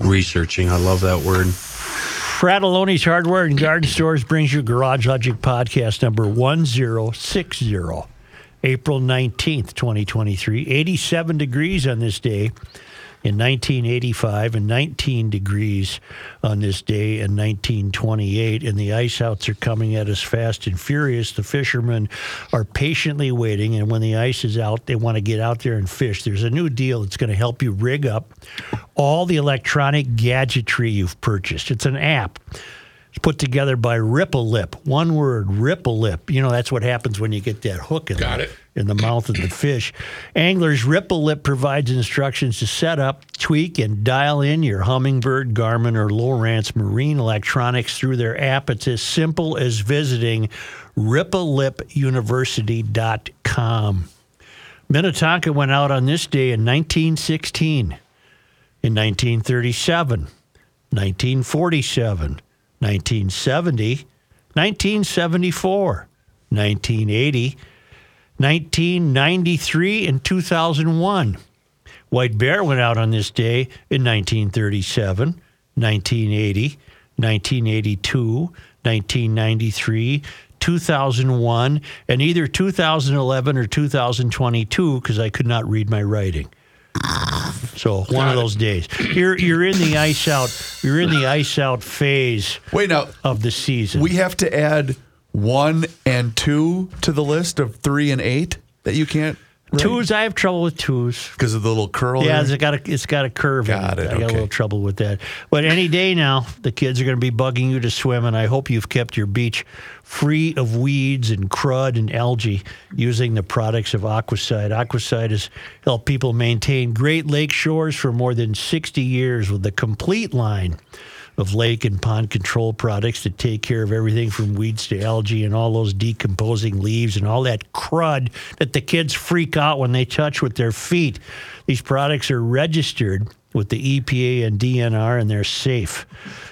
researching. I love that word. Fratallone's Hardware and Garden Stores brings you Garage Logic podcast number 1060, April 19th, 2023. 87 degrees on this day in 1985 and 19 degrees on this day in 1928. And the ice outs are coming at us fast and furious. The fishermen are patiently waiting. And when the ice is out, they want to get out there and fish. There's a new deal that's going to help you rig up all the electronic gadgetry you've purchased. It's an app. It's put together by Ripple Lip. One word, Ripple Lip. You know, that's what happens when you get that hook in, Got the, it. in the mouth of the fish. Anglers Ripple Lip provides instructions to set up, tweak, and dial in your Humminbird, Garmin, or Lowrance marine electronics through their app. It's as simple as visiting ripplelipuniversity.com. Minnetonka went out on this day in 1916, in 1937, 1947, 1970, 1974, 1980, 1993, and 2001. White Bear went out on this day in 1937, 1980, 1982, 1993, 2001, and either 2011 or 2022 because I could not read my writing. So one of those days. You're you're in the ice out. You're in the ice out phase Wait, now of the season. we have to add one and two to the list of three and eight that you can't. Twos. I have trouble with twos. because of the little curl. Yeah, there? it's got a it's got a curve. Got it, I got a little trouble with that. But any day now, the kids are going to be bugging you to swim, and I hope you've kept your beach free of weeds and crud and algae using the products of Aquacide. Aquacide has helped people maintain Great Lake shores for more than 60 years with a complete line of lake and pond control products that take care of everything from weeds to algae and all those decomposing leaves and all that crud that the kids freak out when they touch with their feet. These products are registered with the EPA and DNR and they're safe.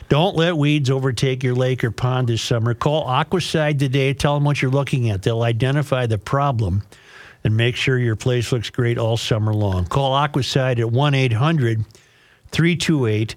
Don't let weeds overtake your lake or pond this summer. Call Aquacide today. Tell them what you're looking at. They'll identify the problem and make sure your place looks great all summer long. Call Aquacide at 1 800 328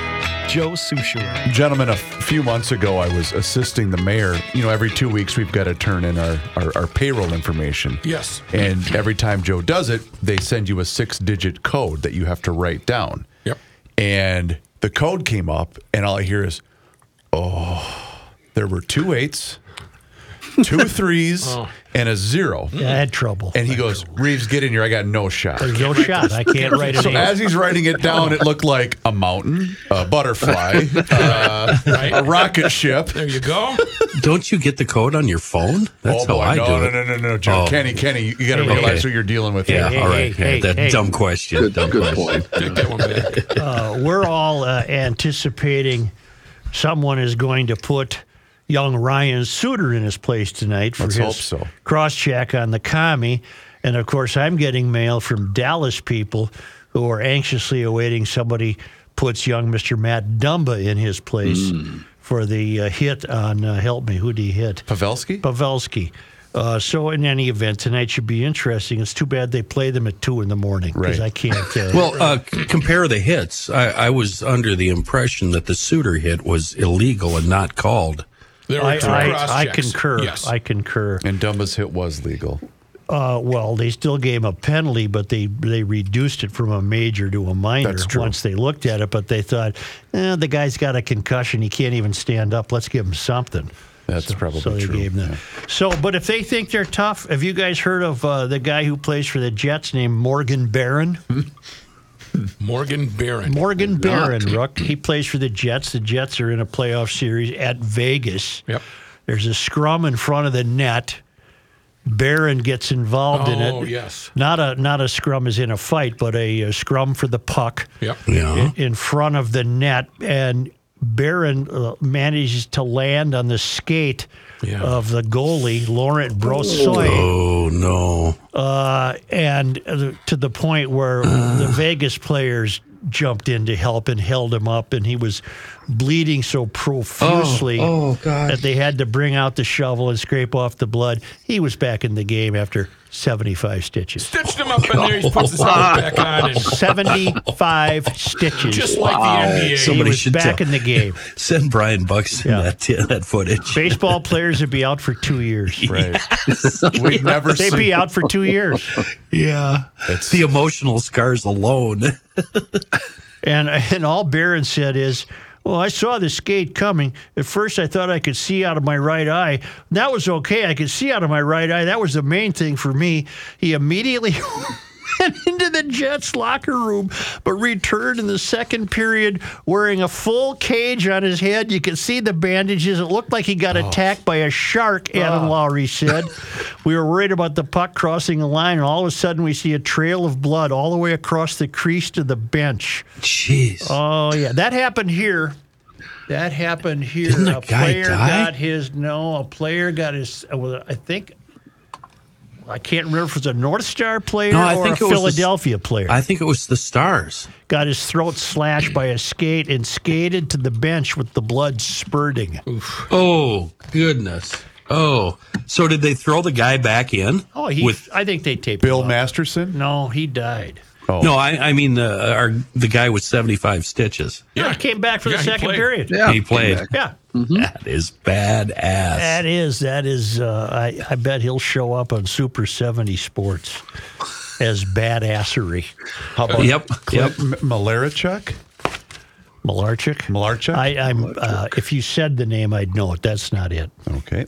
Joe Soucheray. Gentlemen, a few months ago, I was assisting the mayor. You know, every two weeks, we've got to turn in our, our, our payroll information. Yes. And every time Joe does it, they send you a six digit code that you have to write down. Yep. And the code came up, and all I hear is, oh, there were two eights, two threes, Oh. and a zero. Yeah, I had trouble. And he goes, Reeves, get in here. I got no shot. There's no shot. I can't write it. So as he's writing it down, it looked like a mountain, a butterfly, uh, a rocket ship. There you go. Don't you get the code on your phone? That's oh how boy, I no, do no, it. no, no, no, Joe. Oh. Kenny, Kenny, you, got to Hey, realize hey. who you're dealing with Yeah, here. Hey, all right. hey, Yeah, that hey. dumb question. Good, dumb good question. point. Take that one back. Uh, we're all uh, anticipating someone is going to put young Ryan Suter in his place tonight for Let's his so. cross check on the commie. And of course, I'm getting mail from Dallas people who are anxiously awaiting somebody puts young Mr. Matt Dumba in his place for the uh, hit on uh, Help Me. Who did he hit? Pavelski? Pavelski. Uh, so, in any event, tonight should be interesting. It's too bad they play them at two in the morning because Right. I can't. Uh, Well, uh, compare the hits. I, I was under the impression that the Suter hit was illegal and not called. There were I, two I, cross I concur. Yes. I concur. And Dumba's hit was legal. Uh, well, they still gave him a penalty, but they they reduced it from a major to a minor That's true. once they looked at it. But they thought, eh, the guy's got a concussion; he can't even stand up. Let's give him something. That's probably so they true. gave him that. So, but if they think they're tough, have you guys heard of uh, the guy who plays for the Jets named Morgan Barron? Morgan Barron. Morgan Barron, Rook. He plays for the Jets. The Jets are in a playoff series at Vegas. Yep. There's a scrum in front of the net. Barron gets involved in it. Oh, yes. Not a not a scrum is in a fight, but a, a scrum for the puck Yep. Yeah. in, in front of the net. And Barron uh, manages to land on the skate Yeah. of the goalie Laurent Brossoit. Oh no! uh, and uh, to the point where the Vegas players jumped in to help and held him up, and he was bleeding so profusely Oh, oh, that they had to bring out the shovel and scrape off the blood. He was back in the game after 75 stitches. Stitched him up in there. He puts his helmet back on, and 75 stitches. just like the NBA. Somebody he was should back tell- in the game. Send Byron Buxton Yeah. that that footage. Baseball players would be out for two years. Right. We've never They'd seen. be out for two years. Yeah, the emotional scars alone. And and all Barron said is, "Well, I saw the skate coming. At first, I thought I could see out of my right eye. That was okay. I could see out of my right eye. That was the main thing for me." He immediately went into the Jets locker room, but returned in the second period wearing a full cage on his head. You could see the bandages. It looked like he got attacked by a shark. Adam Lowry said, "We were worried about the puck crossing the line, and all of a sudden, we see a trail of blood all the way across the crease to the bench." Jeez. Oh yeah, that happened here. That happened here. Didn't a player die? got his no. A player got his. uh, well, I think. I can't remember if it was a North Star player No, I or think a it was the- Philadelphia player. I think it was the stars. got his throat slashed by a skate and skated to the bench with the blood spurting. Oh goodness. Oh, so did they throw the guy back in? Oh, he. with I think they taped Bill him up. Masterton? No, he died. Oh. no, I, I mean the our, the guy with seventy five stitches. Yeah, he came back for Yeah, the second played. period. Yeah. he played. Yeah. That is badass. That is that is. Uh, I I bet he'll show up on Super Seventy Sports as badassery. How about Yep, Clint M- Malarchuk? Malarchuk. Malarchuk? I, I'm. Uh, if you said the name, I'd know it. That's not it. okay.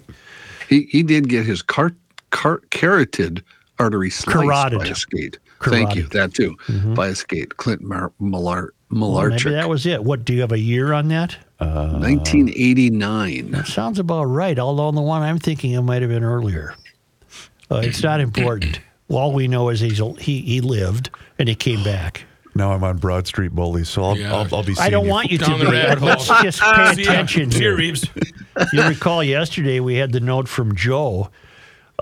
He he did get his car, car, carotid artery sliced Carotid. by a skate. Thank you. That too. By a skate. Clint Mar- Malar, Well, maybe that was it. What do you have a year on that? 1989. Sounds about right. Although the one I'm thinking of might have been earlier. Uh, it's not important. All we know is he's he he lived and he came back. Now I'm on Broad Street Bullies, so I'll, Yeah. I'll, I'll be seeing I don't want you to Down the be. rabbit Let's hole. just pay See attention See ya, here. Reeves. you recall yesterday we had the note from Joe,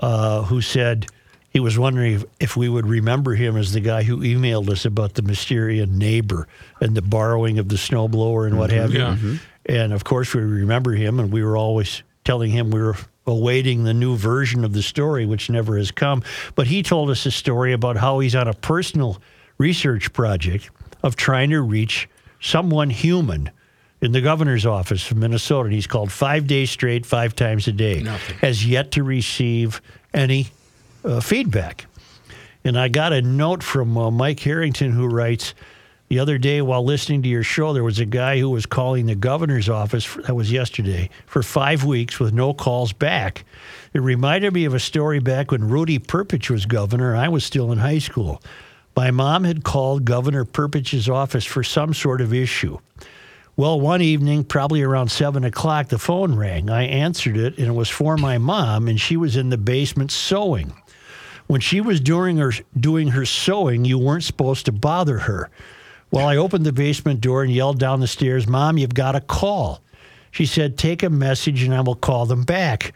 uh, who said he was wondering if, if we would remember him as the guy who emailed us about the mysterious neighbor and the borrowing of the snowblower and what mm-hmm. have you. Yeah. Mm-hmm. And of course, we remember him, and we were always telling him we were awaiting the new version of the story, which never has come. But he told us a story about how he's on a personal research project of trying to reach someone human in the governor's office of Minnesota. And he's called five days straight, five times a day. Nothing. Has yet to receive any uh, feedback. And I got a note from uh, Mike Harrington who writes the other day while listening to your show, there was a guy who was calling the governor's office, for, that was yesterday, for five weeks with no calls back. It reminded me of a story back when Rudy Perpich was governor. I was still in high school. My mom had called Governor Perpich's office for some sort of issue. Well, one evening, probably around seven o'clock, the phone rang. I answered it, and it was for my mom, and she was in the basement sewing. When she was doing her doing her sewing, you weren't supposed to bother her. Well, I opened the basement door and yelled down the stairs, "Mom, you've got a call." She said, "Take a message, and I will call them back."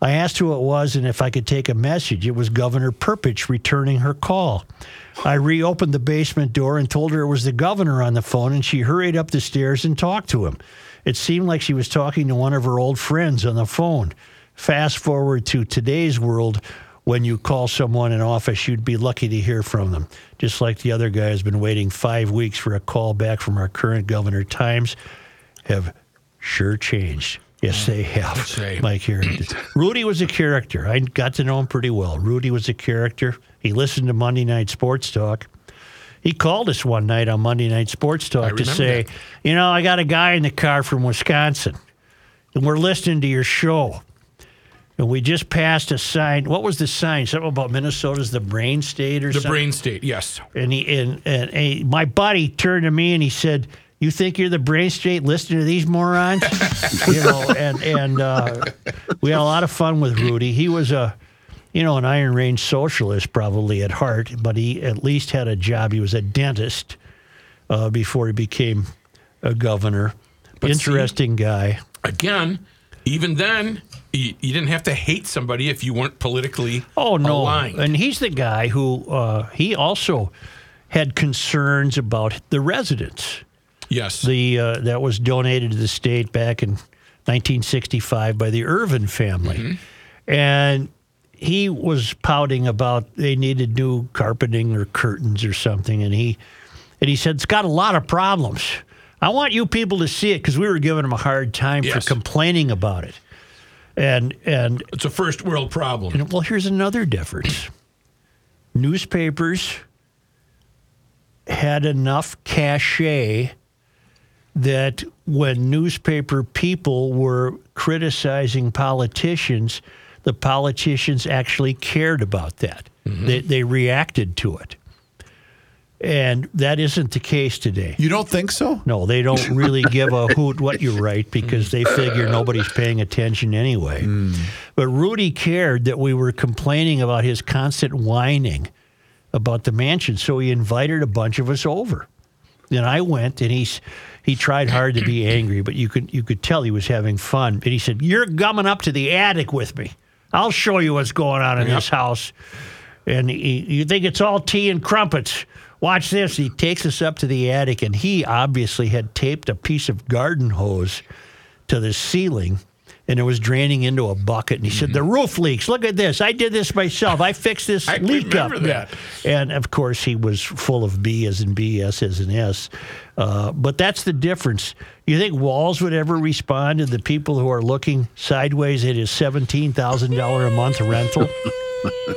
I asked who it was and if I could take a message. It was Governor Perpich returning her call. I reopened the basement door and told her it was the governor on the phone, and she hurried up the stairs and talked to him. It seemed like she was talking to one of her old friends on the phone. Fast forward to today's world, when you call someone in office, you'd be lucky to hear from them. Just like the other guy has been waiting five weeks for a call back from our current governor. Times have sure changed. Yes, they have. say. Mike Harrington. Rudy was a character. I got to know him pretty well. Rudy was a character. He listened to Monday Night Sports Talk. He called us one night on Monday Night Sports Talk to say, that. you know, I got a guy in the car from Wisconsin, and we're listening to your show. And we just passed a sign. What was the sign? Something about Minnesota's the brain state or something. The something? brain state, yes. and he and, and, and my buddy turned to me and he said, "You think you're the brain state listening to these morons?" you know, and and uh, we had a lot of fun with Rudy. He was a, you know, an Iron Range socialist probably at heart, but he at least had a job. He was a dentist uh, before he became a governor. But But see- Interesting guy. Again, even then, you, you didn't have to hate somebody if you weren't politically Oh no! aligned. And he's the guy who uh, he also had concerns about the residents. yes. The uh, that was donated to the state back in 1965 by the Irvin family, and he was pouting about they needed new carpeting or curtains or something, and he and he said it's got a lot of problems. I want you people to see it because we were giving him a hard time for complaining about it, and and it's a first world problem. and, well, here's another difference. Newspapers had enough cachet that when newspaper people were criticizing politicians, the politicians actually cared about that. Mm-hmm. They, they reacted to it. And that isn't the case today. You don't think so? No, they don't really give a hoot what you write because they figure nobody's paying attention anyway. Hmm. But Rudy cared that we were complaining about his constant whining about the mansion, so he invited a bunch of us over. And I went, and he's he tried hard to be angry, but you could you could tell he was having fun. And he said, "You're coming up to the attic with me. I'll show you what's going on in this house." And he, you think it's all tea and crumpets. Watch this. He takes us up to the attic, and he obviously had taped a piece of garden hose to the ceiling, and it was draining into a bucket. And he said, "The roof leaks. Look at this. I did this myself. I fixed this I leak up." remember that. And of course, he was full of B as in B, S as in S. Uh, but that's the difference. You think Walz would ever respond to the people who are looking sideways at his seventeen thousand dollar a month rental?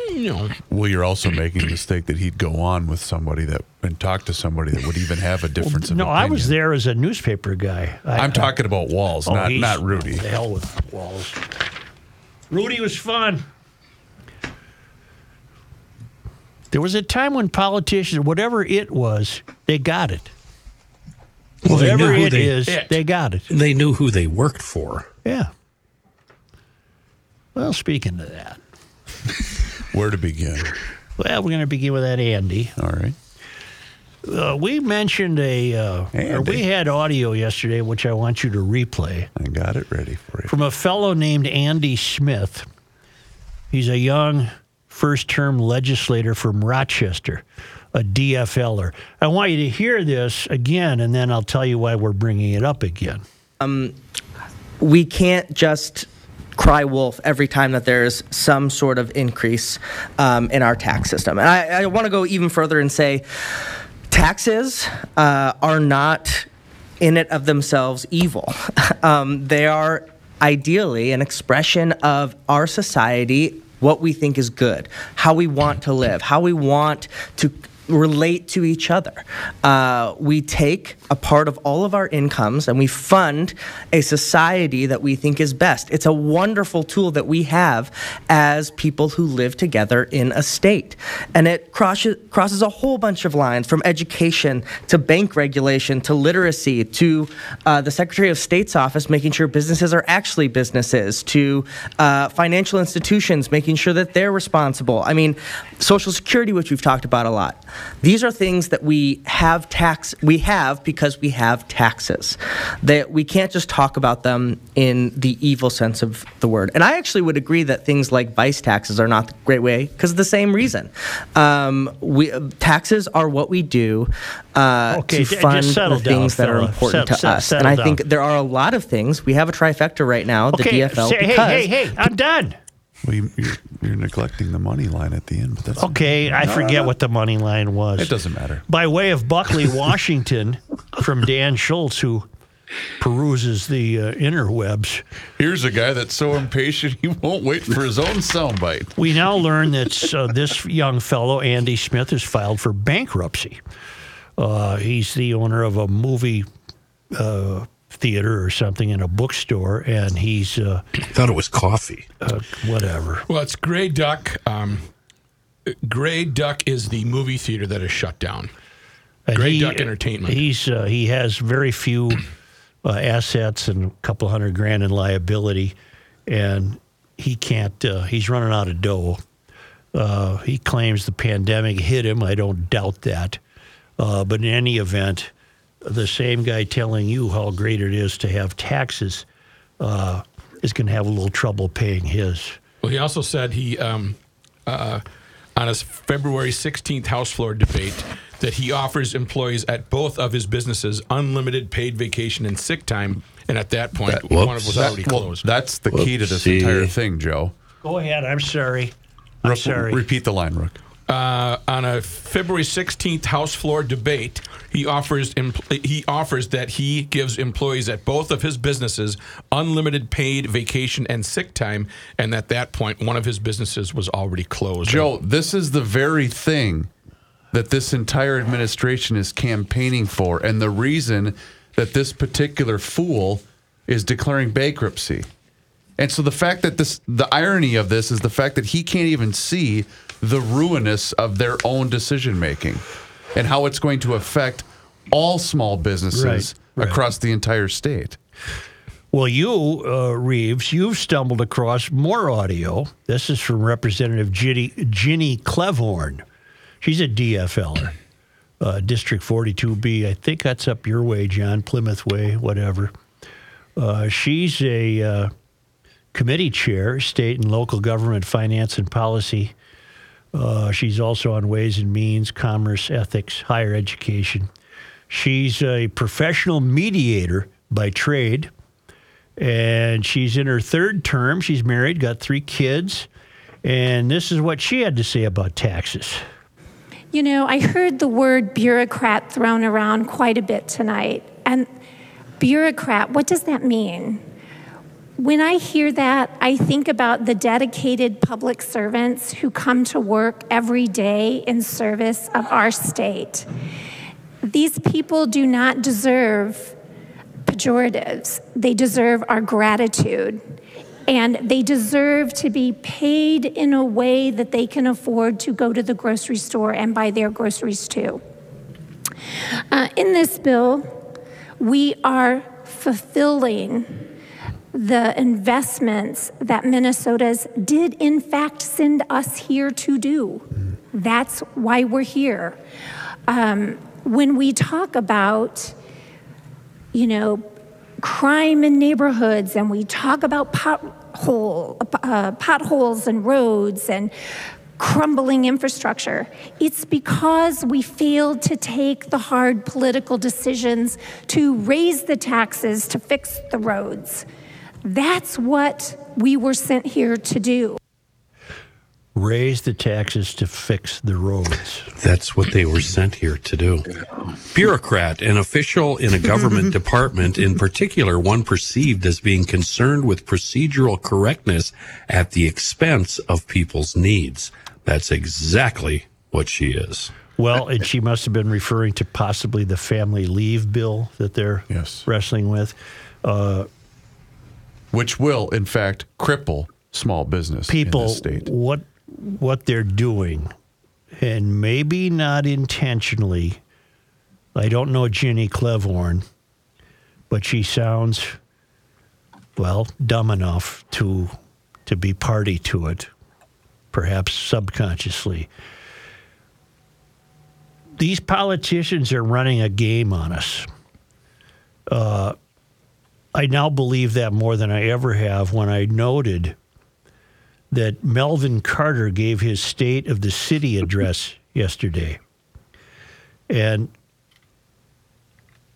you know, Well, you're also making the mistake that he'd go on with somebody that and talk to somebody that would even have a difference of opinion. no, I was there as a newspaper guy. I, I'm talking about Walz, Oh, not not Rudy. The hell with Walz. Rudy was fun. There was a time when politicians, whatever it was, they got it. Well, they whatever knew it they- is, It. they got it. They knew who they worked for. Yeah. Well, speaking of that, Where to begin? well, we're going to begin with that Andy. All right. Uh, we mentioned a, uh, or we had audio yesterday, which I want you to replay. I got it ready for you. from a fellow named Andy Smith. He's a young first term legislator from Rochester, a DFLer. I want you to hear this again, and then I'll tell you why we're bringing it up again. Um, we can't just cry wolf every time that there's some sort of increase um, in our tax system. And I, I want to go even further and say taxes uh, are not in it of themselves evil. um, they are ideally an expression of our society, what we think is good, how we want to live, how we want to relate to each other. Uh, we take a part of all of our incomes and we fund a society that we think is best. It's a wonderful tool that we have as people who live together in a state. And it crosses, crosses a whole bunch of lines from education to bank regulation to literacy to uh, the Secretary of State's office making sure businesses are actually businesses to uh, financial institutions making sure that they're responsible. I mean, Social Security, which we've talked about a lot. These are things that we have tax we have because we have taxes. That we can't just talk about them in the evil sense of the word. And I actually would agree that things like vice taxes are not the great way because of the same reason. Um, we taxes are what we do uh, Okay, to fund the settle down, things that are important Set- to set- us. settle And I think there are a lot of things. We have a trifecta right now, the Okay, DFL, say- hey, because hey, hey, I'm done. Well, you, you're, you're neglecting the money line at the end, but that's Okay, I forget what the money line was. It doesn't matter. By way of Buckley, Washington, from Dan Schultz, who peruses the uh, interwebs. Here's a guy that's so impatient he won't wait for his own soundbite. We now learn that uh, this young fellow, Andy Smith, has filed for bankruptcy. Uh, he's the owner of a movie uh, theater or something in a bookstore, and he's uh, Thought it was coffee. uh, whatever. well, it's Gray Duck. Um, Gray Duck is the movie theater that is shut down. And Grey Duck Entertainment. He's uh, he has very few uh, assets and a couple hundred grand in liability, and he can't. Uh, he's running out of dough. Uh, he claims the pandemic hit him. I don't doubt that. Uh, but in any event, the same guy telling you how great it is to have taxes uh, is going to have a little trouble paying his. Well, he also said he, um, uh, on his February 16th House floor debate, that he offers employees at both of his businesses unlimited paid vacation and sick time. And at that point, That- one whoops. was That- already well, closed. that's the key to this entire thing, Joe. Go ahead. I'm sorry. I'm Rook, sorry. Repeat the line, Rook. Uh, on a February 16th House floor debate, he offers empl- he offers that he gives employees at both of his businesses unlimited paid vacation and sick time, and at that point, one of his businesses was already closed. Joe, this is the very thing that this entire administration is campaigning for, and the reason that this particular fool is declaring bankruptcy. And so the fact that this, the irony of this is the fact that he can't even see the ruinous of their own decision making and how it's going to affect all small businesses Right, right. across the entire state. Well, you, uh, Reeves, you've stumbled across more audio. This is from Representative Ginny, Ginny. She's a DFLer, uh, District 42B. I think that's up your way, John, Plymouth Way, whatever. Uh, she's a uh, committee chair, state and local government finance and policy. Uh, she's also on Ways and Means, Commerce, Ethics, Higher Education. She's a professional mediator by trade and she's in her third term. She's married, got three kids, and this is what she had to say about taxes. You know, I heard the word bureaucrat thrown around quite a bit tonight. And bureaucrat, what does that mean? When I hear that, I think about the dedicated public servants who come to work every day in service of our state. These people do not deserve pejoratives, they deserve our gratitude. And they deserve to be paid in a way that they can afford to go to the grocery store and buy their groceries too. Uh, in this bill, we are fulfilling the investments that Minnesota's did in fact send us here to do. That's why we're here. Um, when we talk about, you know, crime in neighborhoods and we talk about pothole, uh, potholes and roads and crumbling infrastructure, it's because we failed to take the hard political decisions to raise the taxes to fix the roads. That's what we were sent here to do. Raise the taxes to fix the roads. That's what they were sent here to do. Bureaucrat, an official in a government department, in particular, one perceived as being concerned with procedural correctness at the expense of people's needs. That's exactly what she is. Well, and she must have been referring to possibly the family leave bill that they're Yes. wrestling with. Uh, Which will, in fact, cripple small business in people, what what they're doing, and maybe not intentionally. I don't know Ginny Klevorn, but she sounds well dumb enough to to be party to it, perhaps subconsciously. These politicians are running a game on us. Uh, I now believe that more than I ever have when I noted that Melvin Carter gave his State of the City address yesterday. And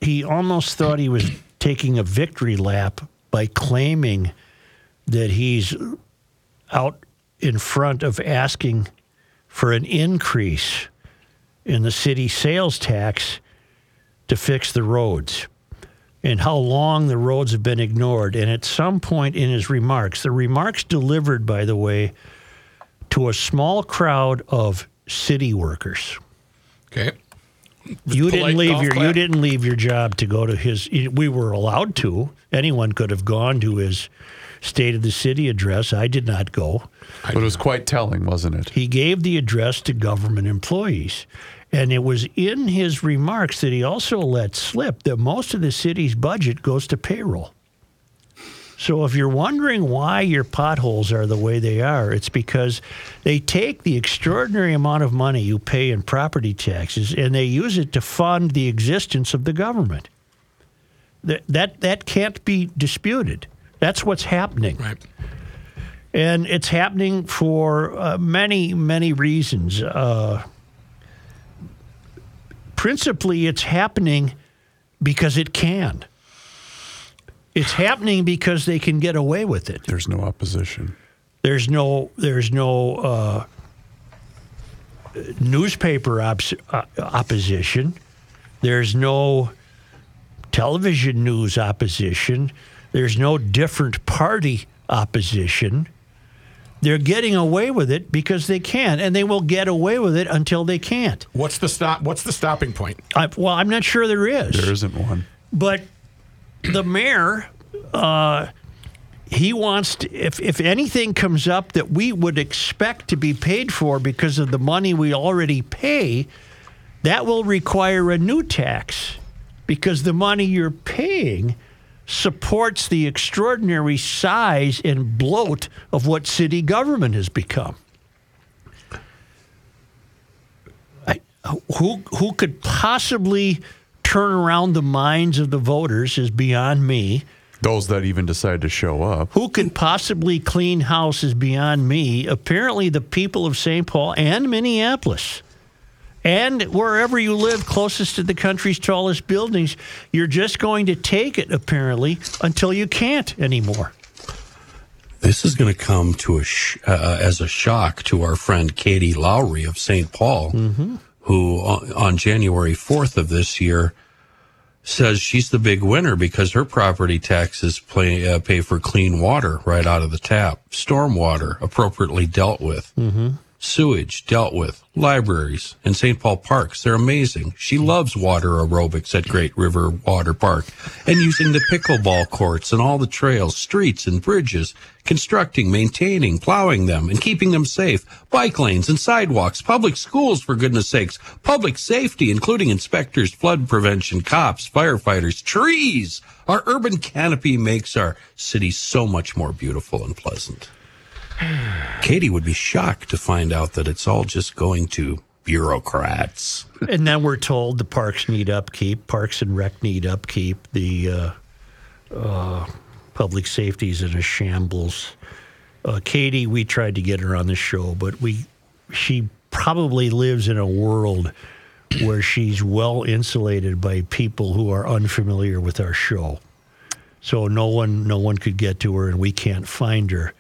he almost thought he was taking a victory lap by claiming that he's out in front of asking for an increase in the city sales tax to fix the roads and how long the roads have been ignored. And at some point in his remarks, the remarks delivered, by the way, to a small crowd of city workers. Okay. You didn't leave golf your you didn't leave your job to go to his. We were allowed to. Anyone could have gone to his State of the City address. I did not go. But it was quite telling, wasn't it? He gave the address to government employees. And it was in his remarks that he also let slip that most of the city's budget goes to payroll. So if you're wondering why your potholes are the way they are, it's because they take the extraordinary amount of money you pay in property taxes and they use it to fund the existence of the government. That that, that can't be disputed. That's what's happening. Right. And it's happening for uh, many, many reasons. Uh, principally, it's happening because it can. It's happening because they can get away with it. There's no opposition. There's no, there's no uh, newspaper ops- uh, opposition. There's no television news opposition. There's no different party opposition. They're getting away with it because they can, and they will get away with it until they can't. What's the stop? What's the stopping point? I, well, I'm not sure there is. There isn't one. But the mayor, uh, he wants to, if, if anything comes up that we would expect to be paid for because of the money we already pay, that will require a new tax because the money you're paying supports the extraordinary size and bloat of what city government has become. I, who who could possibly turn around the minds of the voters is beyond me. Those that even decide to show up. Who could possibly clean house is beyond me. Apparently, the people of St. Paul and Minneapolis and wherever you live closest to the country's tallest buildings, you're just going to take it, apparently, until you can't anymore. This is going to come to a sh- uh, as a shock to our friend Katie Lowry of St. Paul, who on, on January 4th of this year says she's the big winner because her property taxes play, uh, pay for clean water right out of the tap, stormwater appropriately dealt with, sewage dealt with, libraries and St. Paul parks. They're amazing. She loves water aerobics at Great River Water Park and using the pickleball courts and all the trails, streets and bridges, constructing, maintaining, plowing them and keeping them safe, bike lanes and sidewalks, public schools for goodness sakes, public safety, including inspectors, flood prevention, cops, firefighters, trees. Our urban canopy makes our city so much more beautiful and pleasant. Katie would be shocked to find out that it's all just going to bureaucrats. and then we're told the parks need upkeep, parks and rec need upkeep, the uh, uh, public safety's in a shambles. Uh, Katie, we tried to get her on the show, but we she probably lives in a world where she's well insulated by people who are unfamiliar with our show. So no one no one could get to her and we can't find her.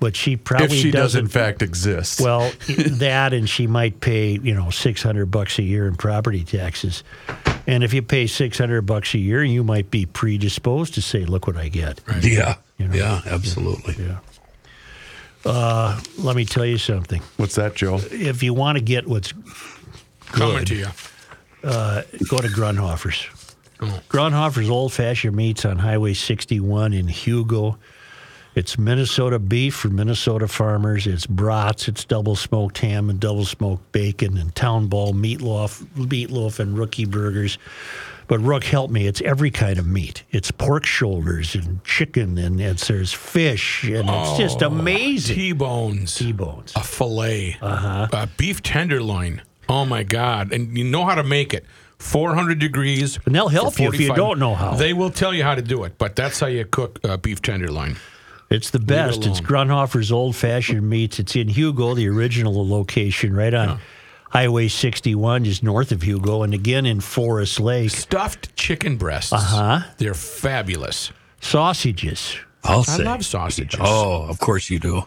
But she probably if she does doesn't in fact exist. well, that and she might pay, you know, 600 bucks a year in property taxes. And if you pay 600 bucks a year, you might be predisposed to say, look what I get. Yeah. You know? Yeah, absolutely. Yeah. Uh, let me tell you something. What's that, Joe? If you want to get what's Coming Good. to you. go to Grundhofer's. Oh. Grundhofer's Old Fashioned Meats on Highway 61 in Hugo. It's Minnesota beef for Minnesota farmers. It's brats, it's double smoked ham and double smoked bacon and town ball meatloaf, meatloaf and rookie burgers. But Rook, help me, it's every kind of meat. It's pork shoulders and chicken and it's, there's fish and it's just amazing. T-bones. T-bones. a fillet, uh-huh. a beef tenderloin. Oh my god! And you know how to make it. 400 degrees. And they'll help you if you don't know how. They will tell you how to do it, but that's how you cook uh, beef tenderloin. It's the best. It's alone. Grundhofer's Old Fashioned Meats. It's in Hugo, the original location, right on Highway 61, just north of Hugo, and again in Forest Lake. Stuffed chicken breasts. Uh-huh. They're fabulous. Sausages, I'll I say. love sausages. Oh, of course you do.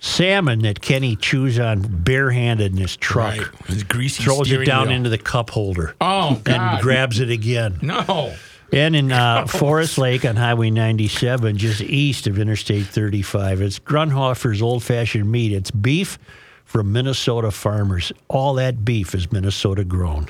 salmon that Kenny chews on barehanded in his truck, Right. His greasy throws it down wheel. into the cup holder, Oh and grabs it again. no. And in uh, Forest Lake on Highway 97, just east of Interstate 35, it's Grundhofer's Old Fashioned Meat. It's beef from Minnesota farmers. All that beef is Minnesota grown.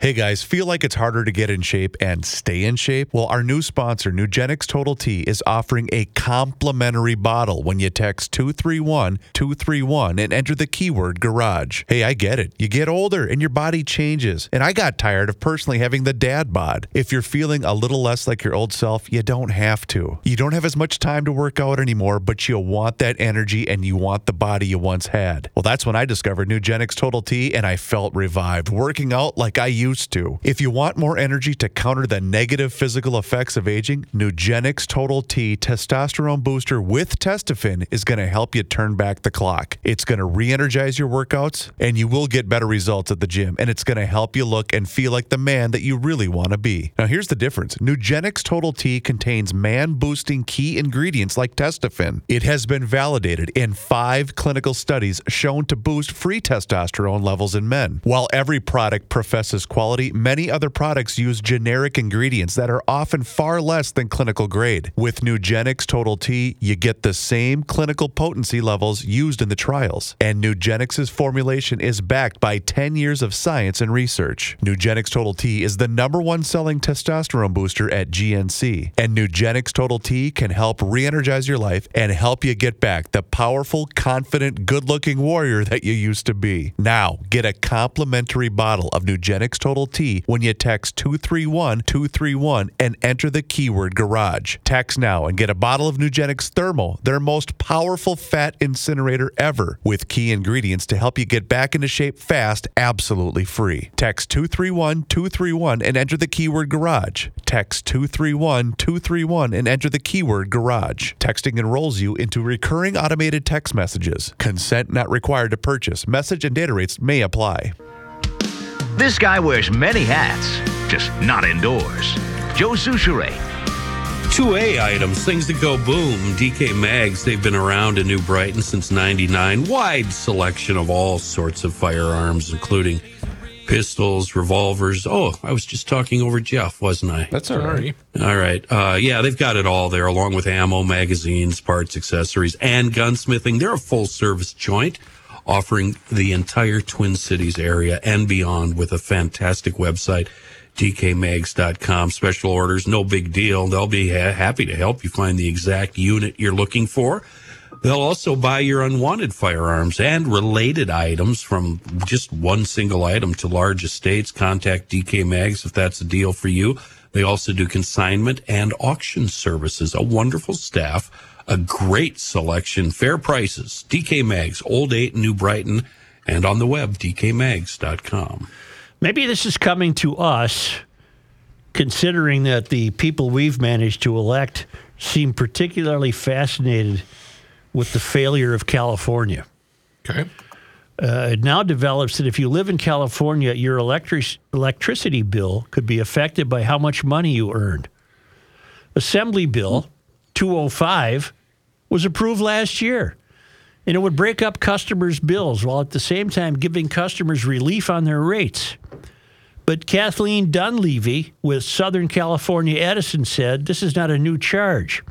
Hey, guys, feel like it's harder to get in shape and stay in shape? Well, our new sponsor, Nugenix Total T, is offering a complimentary bottle when you text 231 231 and enter the keyword garage. Hey, I get it. You get older and your body changes. And I got tired of personally having the dad bod. If you're feeling a little less like your old self, you don't have to. You don't have as much time to work out anymore, but you want that energy and you want the body you once had. Well, that's when I discovered Nugenix Total T and I felt revived, working out like I used to. If you want more energy to counter the negative physical effects of aging, Nugenix Total T testosterone booster with Testofen is going to help you turn back the clock. It's going to re-energize your workouts and you will get better results at the gym and it's going to help you look and feel like the man that you really want to be. Now here's the difference. Nugenix Total T contains man-boosting key ingredients like Testofen. It has been validated in 5 clinical studies shown to boost free testosterone levels in men. While every product professes quality, many other products use generic ingredients that are often far less than clinical grade. With Nugenix Total T, you get the same clinical potency levels used in the trials. And Nugenix's formulation is backed by 10 years of science and research. Nugenix Total T is the number one selling testosterone booster at GNC. And Nugenix Total T can help re energize your life and help you get back the powerful, confident, good looking warrior that you used to be. Now, get a complimentary bottle of Nugenix Total T when you text 231 231 and enter the keyword garage. Text now and get a bottle of Nugenix Thermal, their most powerful fat incinerator ever, with key ingredients to help you get back into shape fast, absolutely free. Text 231 231 and enter the keyword garage. Text 231 231 and enter the keyword garage. Texting enrolls you into recurring automated text messages. Consent not required to purchase. Message and data rates may apply. This guy wears many hats, just not indoors. Joe Soucheray. 2A items, things that go boom. DK Mags, they've been around in New Brighton since 99. Wide selection of all sorts of firearms, including pistols, revolvers. Oh, I was just talking over Jeff, wasn't I? That's all right. All right. Uh, yeah, they've got it all there, along with ammo, magazines, parts, accessories, and gunsmithing. They're a full service joint offering the entire Twin Cities area and beyond with a fantastic website, dkmags.com. Special orders, no big deal. They'll be ha- happy to help you find the exact unit you're looking for. They'll also buy your unwanted firearms and related items from just one single item to large estates. Contact DK Mags if that's a deal for you. They also do consignment and auction services. A wonderful staff, a great selection, fair prices. DK Mags, Old 8 New Brighton, and on the web, dkmags.com. Maybe this is coming to us, considering that the people we've managed to elect seem particularly fascinated with the failure of California. Okay. Uh, it now develops that if you live in California, your electric, electricity bill could be affected by how much money you earned. Assembly Bill 205 was approved last year, and it would break up customers' bills while at the same time giving customers relief on their rates. But Kathleen Dunleavy with Southern California Edison said this is not a new charge.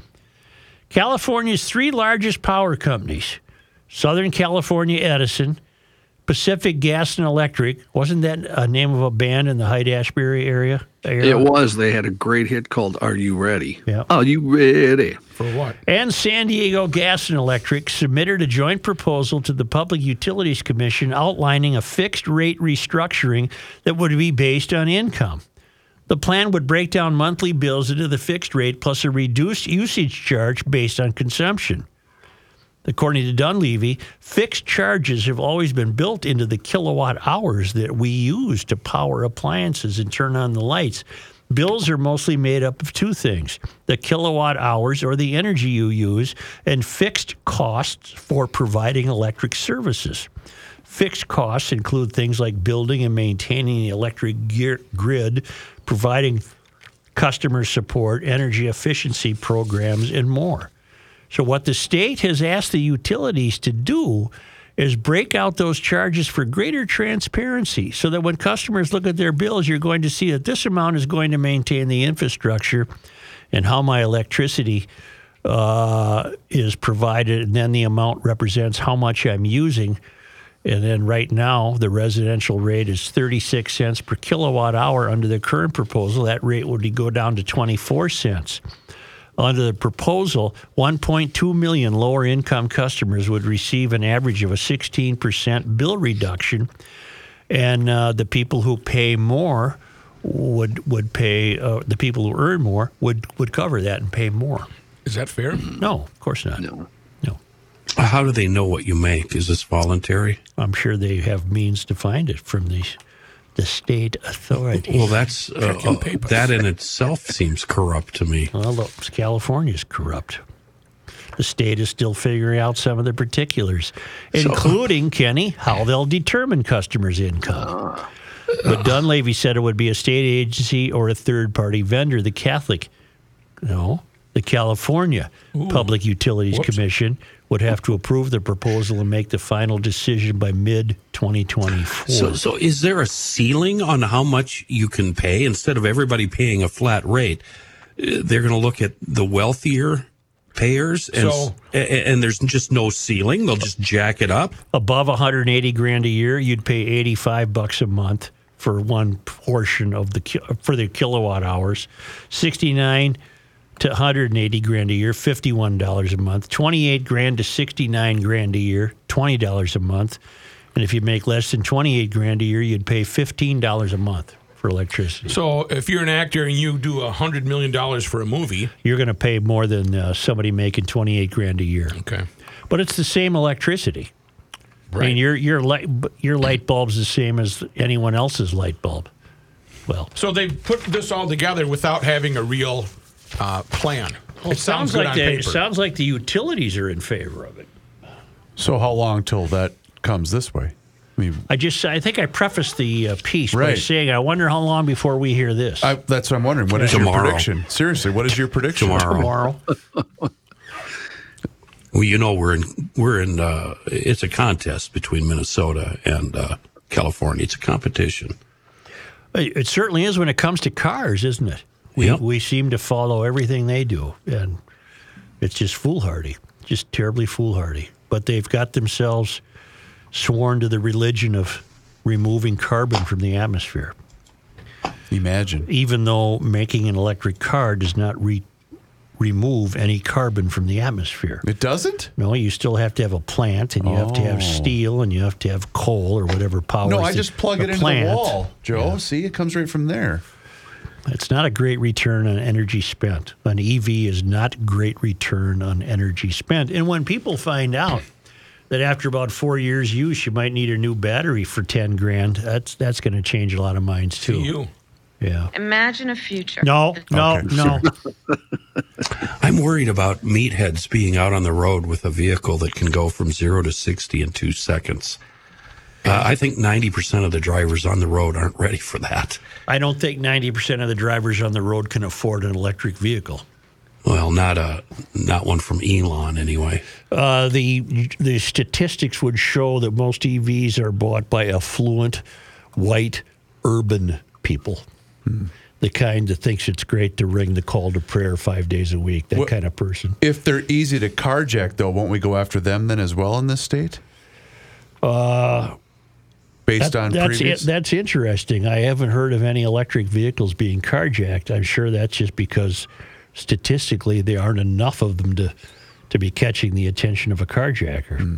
California's three largest power companies, Southern California Edison, Pacific Gas and Electric, wasn't that a name of a band in the Hyde Ashbury area? It was. They had a great hit called "Are You Ready?" Yeah. Are you ready? For what? And San Diego Gas and Electric submitted a joint proposal to the Public Utilities Commission outlining a fixed rate restructuring that would be based on income. The plan would break down monthly bills into the fixed rate plus a reduced usage charge based on consumption. According to Dunleavy, fixed charges have always been built into the kilowatt hours that we use to power appliances and turn on the lights. Bills are mostly made up of two things the kilowatt hours or the energy you use, and fixed costs for providing electric services. Fixed costs include things like building and maintaining the electric gear, grid, providing customer support, energy efficiency programs, and more. So, what the state has asked the utilities to do is break out those charges for greater transparency so that when customers look at their bills, you're going to see that this amount is going to maintain the infrastructure and how my electricity uh, is provided, and then the amount represents how much I'm using. And then right now, the residential rate is 36 cents per kilowatt hour. Under the current proposal, that rate would go down to 24 cents. Under the proposal, 1.2 million lower income customers would receive an average of a 16% bill reduction, and uh, the people who pay more would would pay. Uh, the people who earn more would would cover that and pay more. Is that fair? No, of course not. No. No. How do they know what you make? Is this voluntary? I'm sure they have means to find it from the the state authority. Well, that's uh, uh, that in itself seems corrupt to me. Well, look, California's corrupt. The state is still figuring out some of the particulars, including, Kenny, how they'll determine customers' income. But Dunleavy said it would be a state agency or a third party vendor. The Catholic, no, the California Public Utilities Whoops. Commission would have to approve the proposal and make the final decision by mid 2024. So, so is there a ceiling on how much you can pay instead of everybody paying a flat rate? uh, They're going to look at the wealthier payers, and So- and there's just no ceiling. They'll just jack it up. above 180 grand a year, you'd pay 85 bucks a month for one portion of the for the kilowatt hours. 69 to 180 grand a year, 51 dollars a month. 28 grand to 69 grand a year, 20 dollars a month. And if you make less than 28 grand a year, you'd pay 15 dollars a month for electricity. So if you're an actor and you do a hundred million dollars for a movie, You're going to pay more than uh, somebody making 28 grand a year. okay, But it's the same electricity. I right? mean, your your light your light bulb's the same as anyone else's light bulb. Well, so they put this all together without having a real uh, plan. it sounds, good like on the, paper. it sounds like the utilities are in favor of it. So how long till that comes this way? I mean, I just I think I prefaced the uh, piece by saying I wonder how long before we hear this. I, that's what I'm wondering. What is your Tomorrow. prediction? Seriously, what is your prediction? Tomorrow. Tomorrow. Well, you know, we're in we're in. Uh, it's a contest between Minnesota and uh, California. It's a competition. It it certainly is when it comes to cars, isn't it? We Yep. we seem to follow everything they do, and it's just foolhardy, just terribly foolhardy. But they've got themselves sworn to the religion of removing carbon from the atmosphere, Imagine. even though making an electric car does not re- remove any carbon from the atmosphere. It doesn't? No, you still have to have a plant, and you have to have Oh. steel, and you have to have coal or whatever power. No, I just plug it into the wall, Joe. See, it comes right from there. It's not a great return on energy spent. An EV is not great return on energy spent. And when people find out that after about four years use, you might need a new battery for ten grand, that's that's going to change a lot of minds too. To you. Yeah. Imagine a future. No, no, Okay, no. I'm worried about meatheads being out on the road with a vehicle that can go from zero to 60 in two seconds. Uh, I think 90% of the drivers on the road aren't ready for that. I don't think ninety percent of the drivers on the road can afford an electric vehicle. Well, not a not one from Elon anyway. Uh, the the statistics would show that most EVs are bought by affluent, white, urban people. The kind that thinks it's great to ring the call to prayer five days a week. That What- kind of person. If they're easy to carjack, though, won't we go after them then as well in this state? Uh, Based That- on that's previous. it, that's interesting. I haven't heard of any electric vehicles being carjacked. I'm sure that's just because statistically there aren't enough of them to to be catching the attention of a carjacker. Hmm.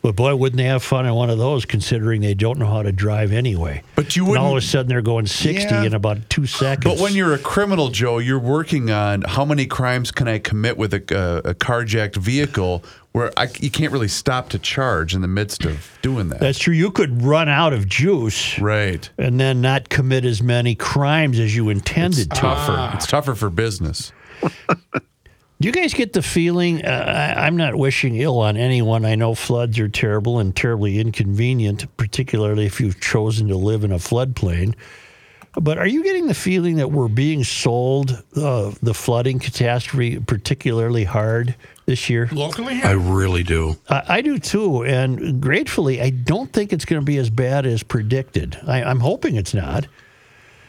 But boy, wouldn't they have fun in one of those, considering they don't know how to drive anyway. But you And all of a sudden they're going 60 Yeah. in about two seconds. But when you're a criminal, Joe, you're working on how many crimes can I commit with a, a, a carjacked vehicle where I, you can't really stop to charge in the midst of doing that. that's true. You could run out of juice right. and then not commit as many crimes as you intended to. Tougher. It's tougher for business. Do you guys get the feeling? Uh, I, I'm not wishing ill on anyone. I know floods are terrible and terribly inconvenient, particularly if you've chosen to live in a floodplain. But are you getting the feeling that we're being sold uh, the flooding catastrophe particularly hard this year? Locally I really do. I, I do too, and gratefully, I don't think it's going to be as bad as predicted. I, I'm hoping it's not,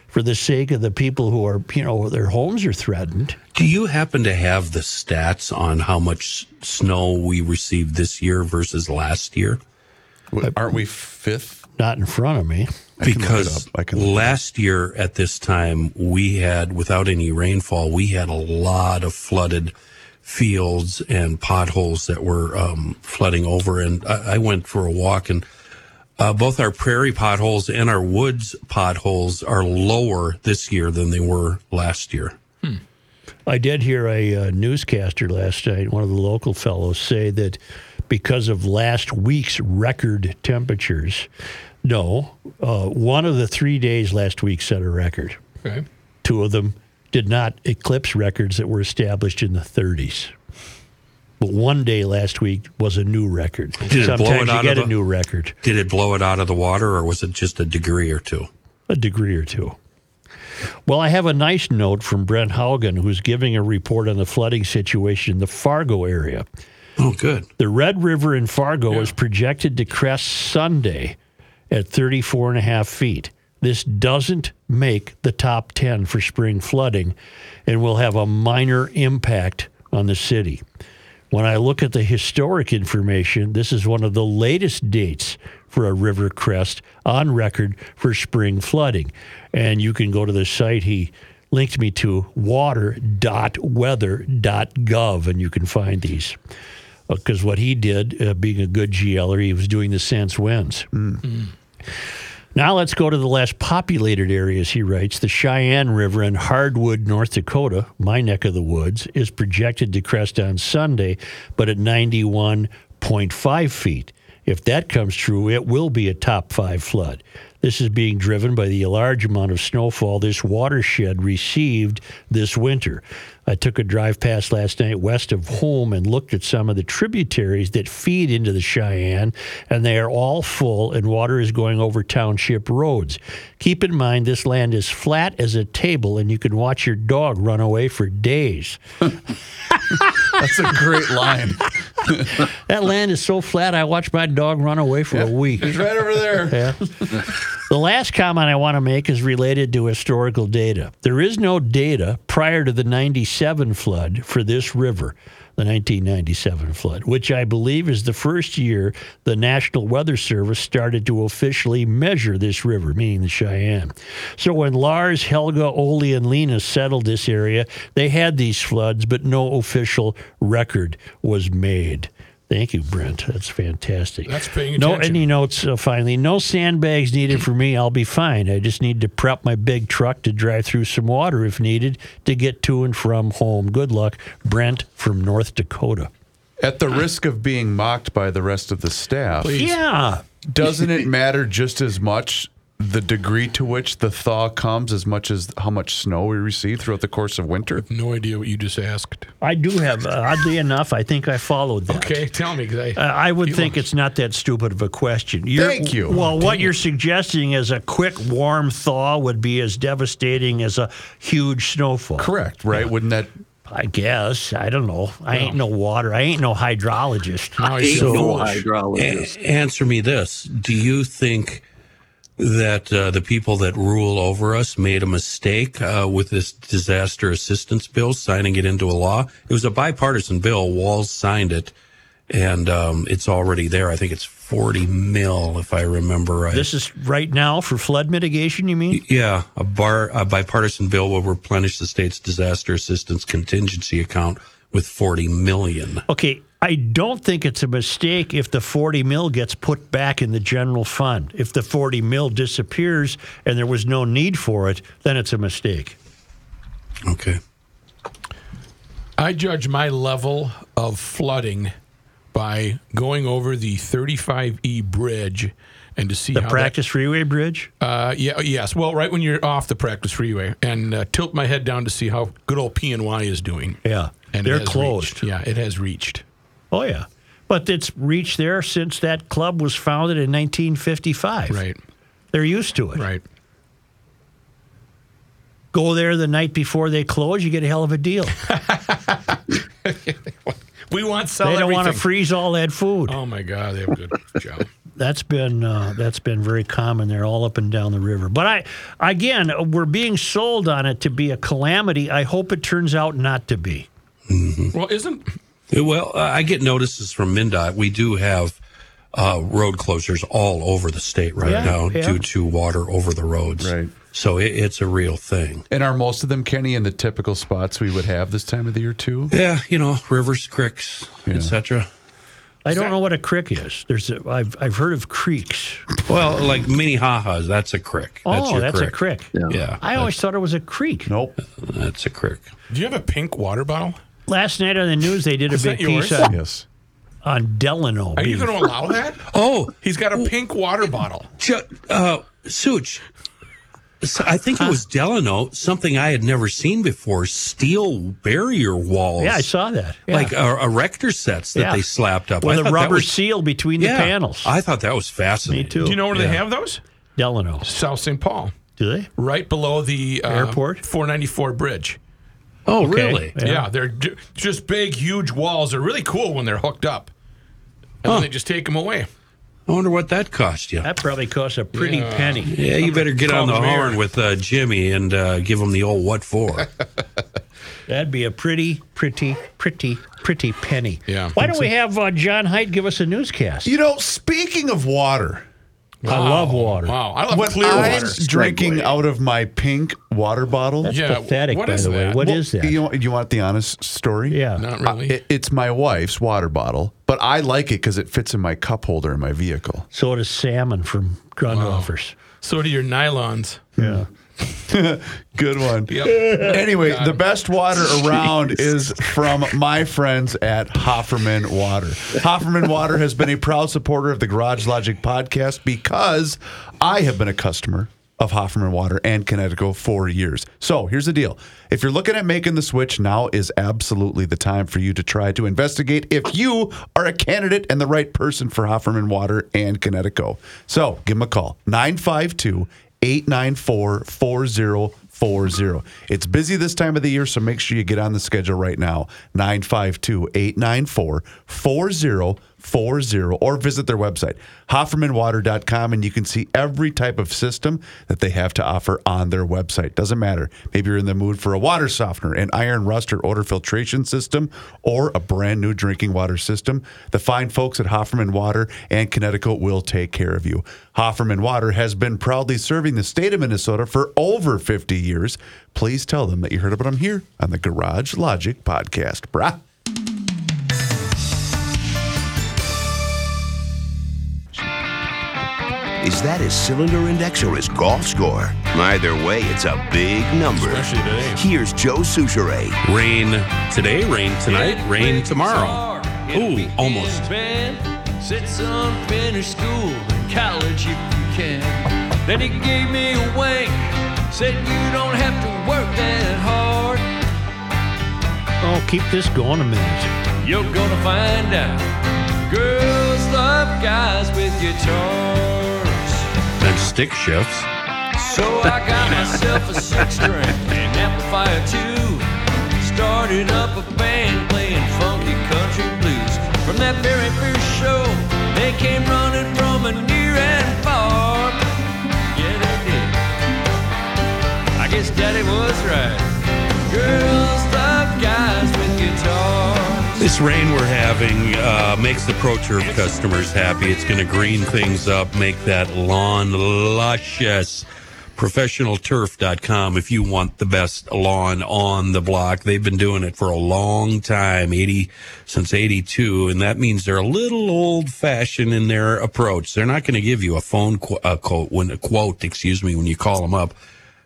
for the sake of the people who are, you know, their homes are threatened. Do you happen to have the stats on how much snow we received this year versus last year? W- Aren't we fifth? Not in front of me. can look it because up. I can look it up. last year at this time we had without any rainfall we had a lot of flooded fields and potholes that were um, flooding over and I, I went for a walk and uh, both our prairie potholes and our woods potholes are lower this year than they were last year I did hear a uh, newscaster last night, one of the local fellows, say that because of last week's record temperatures, no, uh, one of the three days last week set a record. Okay. Two of them did not eclipse records that were established in the 30s. But one day last week was a new record. Did it blow Sometimes you get of a new record, did it blow it out of the water or was it just a degree or two a degree or two. Well, I have a nice note from Brent Haugen, who's giving a report on the flooding situation in the Fargo area. oh good The Red River in Fargo is projected to crest Sunday at 34 and a half feet. This doesn't make the top 10 for spring flooding and will have a minor impact on the city. When I look at the historic information, this is one of the latest dates for a river crest on record for spring flooding. And you can go to the site he linked me to, water.weather.gov, and you can find these uh, because what he did, uh, being a good GLer, he was doing the sense winds. Mm. Mm. Now let's go to the less populated areas, he writes. The Sheyenne River in Harwood, North Dakota, my neck of the woods, is projected to crest on Sunday, but at 91.5 feet. If that comes true, it will be a top five flood. This is being driven by the large amount of snowfall this watershed received this winter. I took a drive past last night west of home and looked at some of the tributaries that feed into the Sheyenne, and they are all full, and water is going over township roads. Keep in mind, this land is flat as a table, and you can watch your dog run away for days. That's a great line. That land is so flat, I watched my dog run away for a week. It's right over there. Yeah. the last comment I want to make is related to historical data. There is no data prior to the 97 flood for this river, the 1997 flood, which I believe is the first year the National Weather Service started to officially measure this river, meaning the Sheyenne. So when Lars, Helga, Ole, and Lena settled this area, they had these floods, but no official record was made. Thank you, Brent. That's fantastic. That's paying attention. No, any notes uh, finally? No sandbags needed for me. I'll be fine. I just need to prep my big truck to drive through some water if needed to get to and from home. Good luck, Brent from North Dakota. At the risk of being mocked by the rest of the staff, Yeah. doesn't it matter just as much the degree to which the thaw comes as much as how much snow we receive throughout the course of winter? No idea what you just asked. I do have, uh, oddly enough, I think I followed that. Okay, tell me. I, Uh, I would think look- it's not that stupid of a question. You're- Thank you. Well, what you're suggesting is a quick warm thaw would be as devastating as a huge snowfall. Correct, right? Wouldn't that I guess. I don't know. I ain't no water. I ain't no hydrologist. Now I Ain't feel no hydrologist. A- answer me this: Do you think that uh, the people that rule over us made a mistake uh, with this disaster assistance bill, signing it into a law? It was a bipartisan bill. Walz signed it, and um, it's already there. I think it's forty mil, if I remember right. This is right now for flood mitigation, you mean? yeah, a bar a bipartisan bill will replenish the state's disaster assistance contingency account with forty million. Okay, I don't think it's a mistake if the 40 mil gets put back in the general fund. If the 40 mil disappears and there was no need for it, then it's a mistake. Okay. I judge my level of flooding by going over the 35E bridge and to see The how practice freeway bridge? Uh, yeah, yes. Well, right when you're off the practice freeway, and uh, tilt my head down to see how good old PNY is doing. Yeah. And They're closed. reached. Yeah, it has reached. Oh, yeah. But it's reached there since that club was founded in 1955. Right. They're used to it. Right. Go there the night before they close, you get a hell of a deal. We want sell they don't want to freeze all that food. Oh my God, they have a good job. That's been uh, that's been very common there, all up and down the river. But I, again, we're being sold on it to be a calamity. I hope it turns out not to be. Well, isn't Well, uh, I get notices from MnDOT. We do have uh, road closures all over the state right Yeah, now yeah. due to water over the roads. Right. So it, it's a real thing. And are most of them, Kenny, in the typical spots we would have this time of the year too? Yeah, you know, rivers, creeks, etc. I don't know what a crick is. There's a, I've I've heard of creeks. Well, like Minnehaha's, that's a crick. That's oh, your that's crick. a crick. Yeah, I always thought it was a creek. Nope. that's a crick. Do you have a pink water bottle? Last night on the news, they did a big piece on, Yes. on Delano. Are you going to allow that? Oh, He's got a pink water bottle. Ju- uh, Such. So I think it was Delano, something I had never seen before. Steel barrier walls. Yeah, I saw that. Yeah. Like uh, erector sets that Yeah. they slapped up. with I a thought that rubber was- seal between yeah, the panels. I thought that was fascinating. Me too. Do you know where they have those? Delano. South St. Paul, Do they? right below the uh, Airport? 494 bridge. Oh, Okay. really? Yeah. Yeah, they're ju- just big, huge walls. They're really cool when they're hooked up. And then they just take them away. I wonder what that cost you. That probably costs a pretty Yeah. penny. Yeah, you better get on the the mayor. horn with uh, Jimmy and uh, give him the old what for. That'd be a pretty, pretty, pretty, pretty penny. Yeah. Why don't we have uh, John Heidt give us a newscast? You know, speaking of water, I love water. Wow, I love when clear I'm water. drinking out of my pink water bottle, That's Yeah, pathetic, what by is the way. that? What Well, is that? You, want, you want the honest story? yeah. Not really. it- it's my wife's water bottle, but I like it because it fits in my cup holder in my vehicle. So does salmon from Grundhofer's. so do your nylons. Yeah. Hmm. Good one. Yep. Anyway, the best water around is from my friends at Hofferman Water. Hofferman Water has been a proud supporter of the Garage Logic podcast because I have been a customer of Hofferman Water and Conditioning for years. So here's the deal. If you're looking at making the switch, now is absolutely the time for you to try to investigate if you are a candidate and the right person for Hofferman Water and Conditioning. So give them a call 952 894 4040. It's busy this time of the year, so make sure you get on the schedule right now 952 894 4040 or visit their website, HoffermanWater.com, and you can see every type of system that they have to offer on their website. Doesn't matter. Maybe you're in the mood for a water softener, an iron rust or odor filtration system, or a brand new drinking water system. The fine folks at Hofferman Water and Conditioning will take care of you. Hofferman Water has been proudly serving the state of Minnesota for over 50 years. Please tell them that you heard about them here on the Garage Logic podcast. Brah. Is that his cylinder index or his golf score? Either way, it's a big number. Especially today. Here's Joe Soucheray. rain today, rain tonight, rain tomorrow. Ooh, almost. Said son, finish school and college if you can. Then he gave me a wink. Said you don't have to work that hard. Oh, keep this going a minute. You're gonna find out. Girls love guys with guitars. Stick shifts. So I got myself a six string and amplifier too. Started up a band playing funky country blues. From that very first show, they came running from a near and far. Yeah, they did. I guess Daddy was right. Girls love guys with guitars. This rain we're having uh, makes the Pro Turf customers happy. It's going to green things up, make that lawn luscious. ProfessionalTurf.com if you want the best lawn on the block. They've been doing it for a long time, 80 since 82, and that means they're a little old fashioned in their approach. They're not going to give you a phone qu- quote when a quote, excuse me, when you call them up.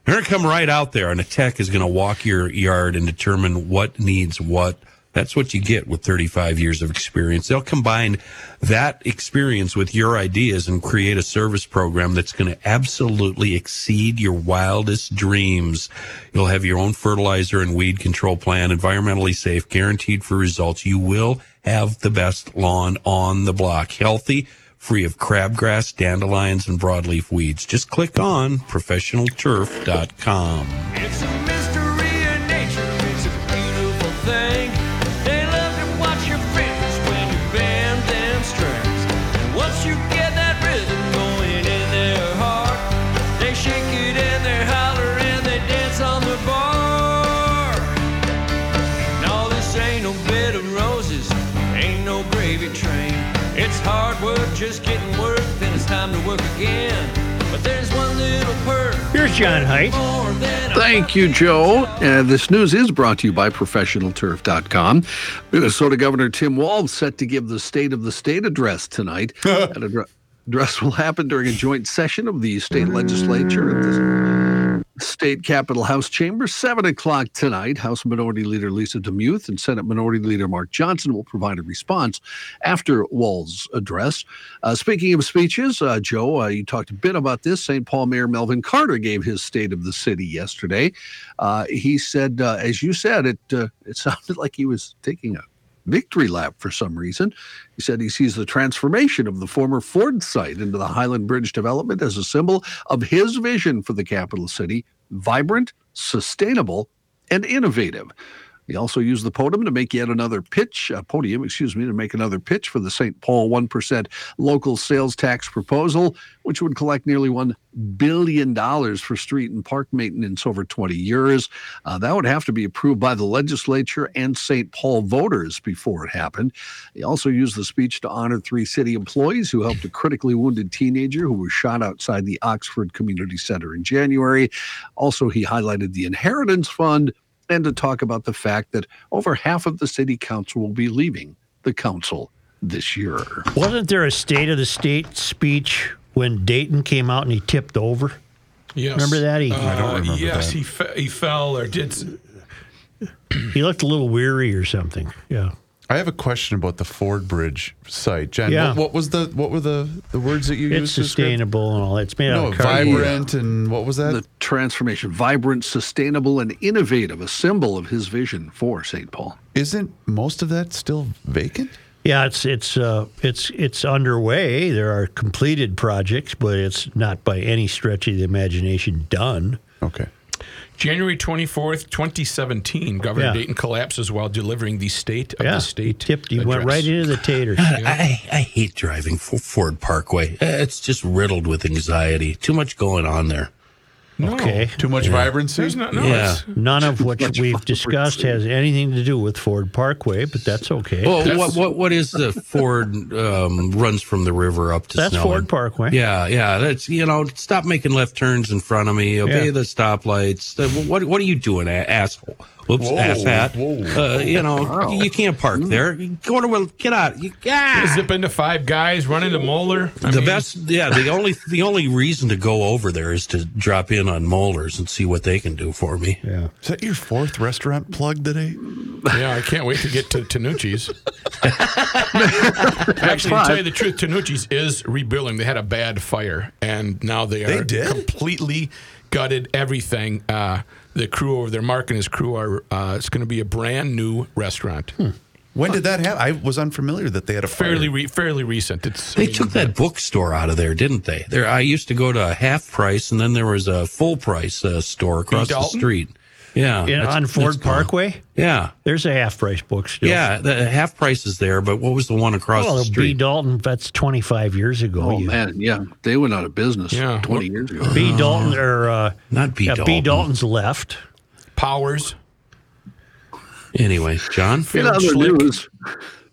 They're going to come right out there, and a tech is going to walk your yard and determine what needs what. That's what you get with 35 years of experience. They'll combine that experience with your ideas and create a service program that's going to absolutely exceed your wildest dreams. You'll have your own fertilizer and weed control plan, environmentally safe, guaranteed for results. You will have the best lawn on the block. Healthy, free of crabgrass, dandelions, and broadleaf weeds. Just click on professionalturf.com. John Heidt. More than a Thank you, Joe. Uh, this news is brought to you by ProfessionalTurf.com. Minnesota Governor Tim Walz set to give the State of the State address tonight. That address will happen during a joint session of the state legislature at the state capitol house chamber, 7 o'clock tonight. House Minority Leader Lisa Demuth and Senate Minority Leader Mark Johnson will provide a response after Walz's address. Uh, speaking of speeches, uh, Joe, uh, you talked a bit about this. St. Paul Mayor Melvin Carter gave his State of the City yesterday. Uh, he said, uh, as you said, it uh, it sounded like he was taking a victory lap for some reason. He said he sees the transformation of the former Ford site into the Highland Bridge development as a symbol of his vision for the capital city vibrant, sustainable, and innovative. He also used the podium to make yet another pitch, uh, podium, excuse me, to make another pitch for the St. Paul 1% local sales tax proposal, which would collect nearly $1 billion for street and park maintenance over 20 years. Uh, that would have to be approved by the legislature and St. Paul voters before it happened. He also used the speech to honor three city employees who helped a critically wounded teenager who was shot outside the Oxford Community Center in January. Also, he highlighted the Inheritance Fund and to talk about the fact that over half of the city council will be leaving the council this year. Wasn't there a State of the State speech when Dayton came out and he tipped over? Yes. Remember that? He- uh, I don't remember Yes, that. he fe- he fell or did. He looked a little weary or something. Yeah. I have a question about the Ford Bridge site, Jen. Yeah. What, what was the what were the, the words that you It's used? It's sustainable and all that. It's made No, out of cardboard. vibrant and what was that? The transformation, vibrant, sustainable, and innovative, a symbol of his vision for St. Paul. Isn't most of that still vacant? Yeah, it's it's uh, it's it's underway. There are completed projects, but it's not by any stretch of the imagination done. Okay. January 24th, 2017, Governor Yeah. Dayton collapses while delivering the state of Yeah, the state. tipped. He went right into the taters. I, I hate driving Ford Parkway. It's just riddled with anxiety. Too much going on there. No. Okay. Too much vibrancy? There's not, no, Yeah. None of what Much we've fun discussed has anything to do with Ford Parkway, but that's okay. Well, That's- what, what what is the Ford um, runs from the river up to that's Snelling? Ford Parkway. Yeah, yeah. That's you know, stop making left turns in front of me. Obey Yeah. the stoplights. What what are you doing, a- asshole? Whoops, Whoa, asshat. whoa. Uh, you know, you can't park there. You go to a get out. You, ah! Zip into five guys, run into Moeller. I the mean, best, yeah. The only the only reason to go over there is to drop in on Molars and see what they can do for me. Yeah. Is that your fourth restaurant plug today? Yeah, I can't wait to get to Tanucci's. Actually, to tell you the truth, Tanucci's is rebuilding. They had a bad fire, and now they are They did? completely gutted everything. Uh, the crew over there, Mark and his crew are. Uh, it's going to be a brand new restaurant. When did that happen? I was unfamiliar that they had a fire. Fairly, re- fairly recent. It's. They took that bookstore out of there, didn't they? There, I used to go to a half price, and then there was a full price uh, store across the street. Yeah, In, on that's Ford gone. Parkway, Yeah, there's a half price book still. yeah. The half price is there, but what was the one across Well, the B. Dalton, that's 25 years ago. Oh, You- man. Yeah. They went out of business Yeah. 20 years ago. B. Dalton, or uh, Not B. yeah, Dalton. B. Dalton's left. Powers. Anyway, John. In Fairly other slick. news,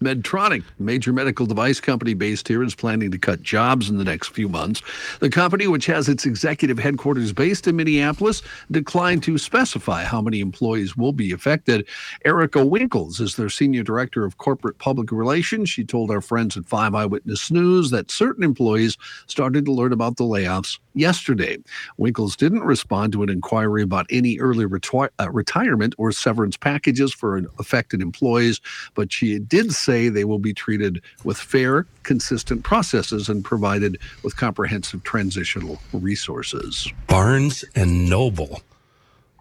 Medtronic, major medical device company based here, is planning to cut jobs in the next few months. The company, which has its executive headquarters based in Minneapolis, declined to specify how many employees will be affected. Erica Winkles is their senior director of corporate public relations. She told our friends at Five Eyewitness News that certain employees started to learn about the layoffs yesterday. Winkles didn't respond to an inquiry about any early retwi- uh, retirement or severance packages for affected employees, but she did say they will be treated with fair, consistent processes and provided with comprehensive transitional resources. Barnes and Noble.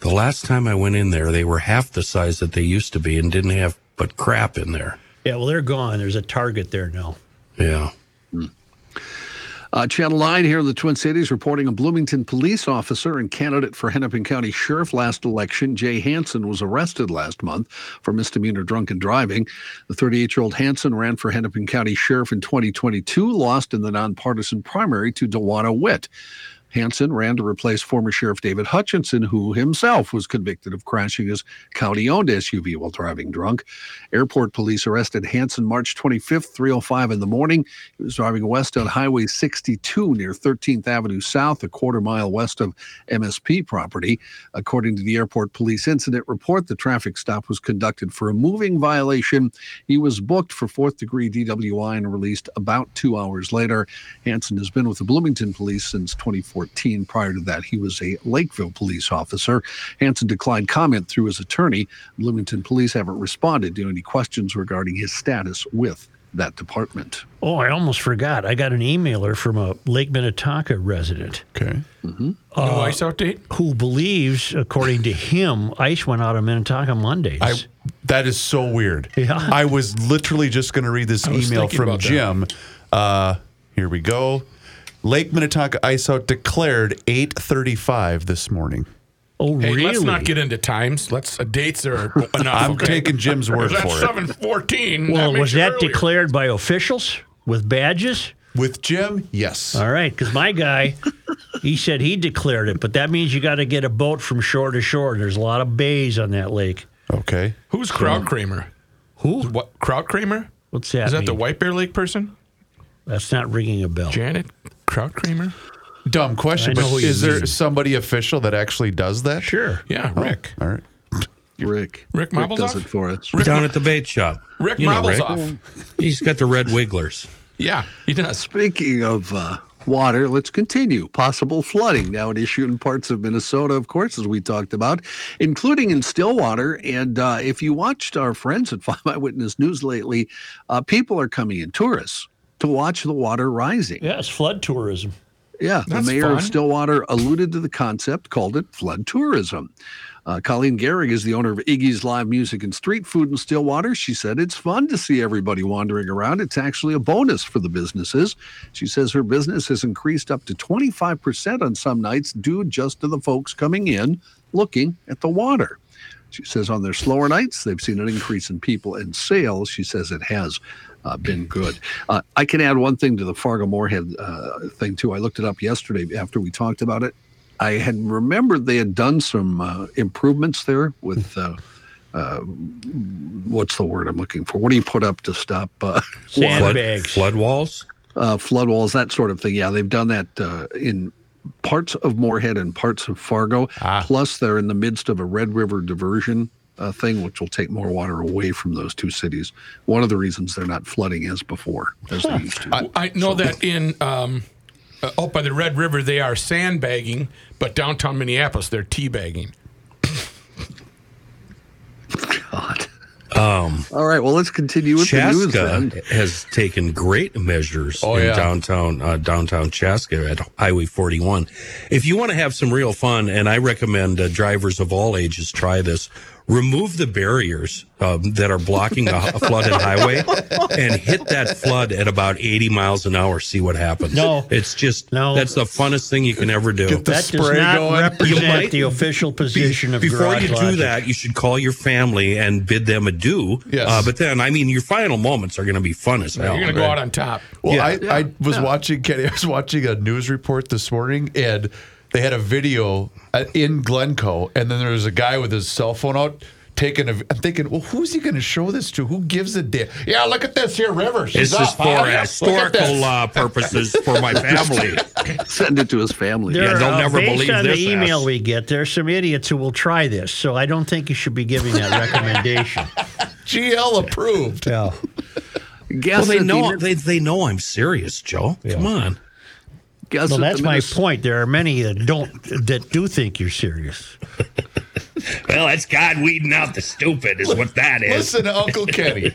The last time I went in there, they were half the size that they used to be and didn't have but crap in there. Yeah, well, they're gone. There's a Target there now. Yeah. Uh, Channel 9 here in the Twin Cities reporting a Bloomington police officer and candidate for Hennepin County Sheriff last election, Jay Hansen, was arrested last month for misdemeanor drunken driving. The 38 year old Hansen ran for Hennepin County Sheriff in 2022, lost in the nonpartisan primary to Dawanna Witt. Hansen ran to replace former Sheriff David Hutchinson, who himself was convicted of crashing his county owned SUV while driving drunk. Airport police arrested Hansen March 25th, 3.05 in the morning. He was driving west on Highway 62 near 13th Avenue South, a quarter mile west of MSP property. According to the airport police incident report, the traffic stop was conducted for a moving violation. He was booked for fourth degree DWI and released about two hours later. Hansen has been with the Bloomington police since 2014. Prior to that, he was a Lakeville police officer. Hansen declined comment through his attorney. Bloomington police haven't responded to any questions regarding his status with that department. Oh, I almost forgot. I got an emailer from a Lake Minnetonka resident Okay. no ice out date. who believes, according to him, ice went out of Minnetonka Mondays. I that is so weird. Yeah. I was literally just going to read this I email from. Jim. Uh, here we go. Lake Minnetonka ice out declared 8:35 this morning. oh, Hey, really? let's not get into times. Let's uh, dates are enough. I'm okay? taking Jim's word That's for it. seven fourteen. well, was that earlier. declared by officials with badges? With Jim, yes. All right, because my guy, he said he declared it, but that means you got to get a boat from shore to shore. There's a lot of bays on that lake. Okay. Who's Kraut Kramer? Who? What Kraut Kramer? What's that? Is that the mean? White Bear Lake person? That's not ringing a bell. Janet Kraut Kramer? Dumb question, but who you is there somebody official that actually does that? Sure. Yeah, Oh, Rick. All right. Rick. Rick Marbles does off? it for us. Down at the bait shop. Rick You know Marbles Rick. off. He's got the red wigglers. Yeah, he does. Speaking of uh, water, let's continue. Possible flooding now an issue in parts of Minnesota, of course, as we talked about, including in Stillwater. And uh, if you watched our friends at Five Eyewitness News lately, uh, people are coming in, tourists, to watch the water rising. Yes, flood tourism. Yeah, That's the mayor fun. of Stillwater alluded to the concept, called it flood tourism. Uh, Colleen Gehrig is the owner of Iggy's Live Music and Street Food in Stillwater. She said it's fun to see everybody wandering around. It's actually a bonus for the businesses. She says her business has increased up to 25% on some nights due just to the folks coming in looking at the water. She says on their slower nights, they've seen an increase in people and sales. She says it has uh, been good. Uh, I can add one thing to the Fargo Moorhead uh, thing, too. I looked it up yesterday after we talked about it. I had remembered they had done some uh, improvements there with. Uh, uh, what's the word I'm looking for? What do you put up to stop uh, Flood, Sandbags. flood walls. uh, flood walls, that sort of thing. Yeah, they've done that uh, in parts of Moorhead and parts of Fargo. Plus, they're in the midst of a Red River diversion uh, thing, which will take more water away from those two cities. One of the reasons they're not flooding as before, as they used to. I, I know that in um, uh, up by the Red River they are sandbagging, but downtown Minneapolis they're teabagging. God. All right, well, let's continue with the news Chaska then. has taken great measures Oh, in yeah. downtown uh, downtown Chaska at Highway 41. If you want to have some real fun, and I recommend uh, drivers of all ages try this, remove the barriers um, that are blocking a, a flooded highway and hit that flood at about 80 miles an hour. See what happens. No. it's just No. That's the funnest thing you can ever do. Get the That does not going. You represent might- the official position of Before Garage you do Logic. that, you should call your family and bid them adieu. Yes. Uh, but then, I mean, your final moments are going to be fun as hell. You're gonna go out on top. Well, Yeah. I, I was watching Kenny. I was watching a news report this morning, and they had a video uh, in Glencoe, and then there was a guy with his cell phone out taking a. I'm thinking, well, who's he going to show this to? Who gives a damn? Yeah, look at this here river. She's This is for huh? Historical uh, purposes for my family. Send it to his family. There Yeah, they'll are- never based believe on this the email ass. we get, there's some idiots who will try this. So I don't think you should be giving that recommendation. GL approved. Yeah. Guess well, they at the know they, they know I'm serious, Joe. Come on. Guess Well, that's my point. There are many that don't that do think you're serious. Well, that's God weeding out the stupid, is what that is. Listen to Uncle Kenny.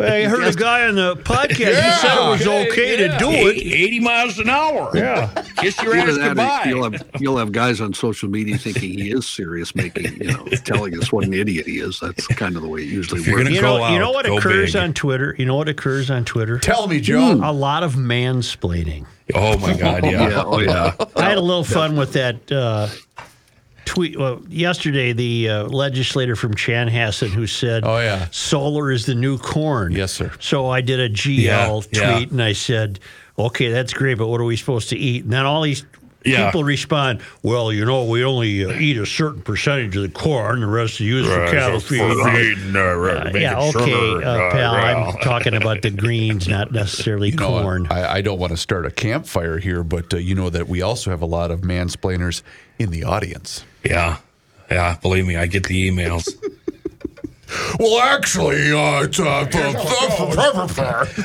I heard a guy on the podcast Yeah. who said it was okay to do it. 80, miles an hour. Yeah. Kiss your ass that goodbye. You'll have, you'll have guys on social media thinking he is serious, making, you know, telling us what an idiot he is. That's kind of the way it usually If works. You go know, you know what occurs big. on Twitter? You know what occurs on Twitter? Tell me, Joe. A lot of mansplaining. oh, my God, yeah. yeah, oh yeah. I had a little fun with that uh, tweet. Well, yesterday, the uh, legislator from Chanhassen who said, Oh, yeah. solar is the new corn." Yes, sir. So I did a GL Yeah, tweet yeah. and I said, Okay, that's great, but what are we supposed to eat? And then all these Yeah. people respond, well, you know, we only uh, eat a certain percentage of the corn, the rest is used for cattle feed. Uh, yeah, okay, uh, pal. I'm talking about the greens, not necessarily You know, corn. I, I don't want to start a campfire here, but uh, you know that we also have a lot of mansplainers in the audience. Yeah. Yeah. Believe me, I get the emails. Well, actually, uh, it's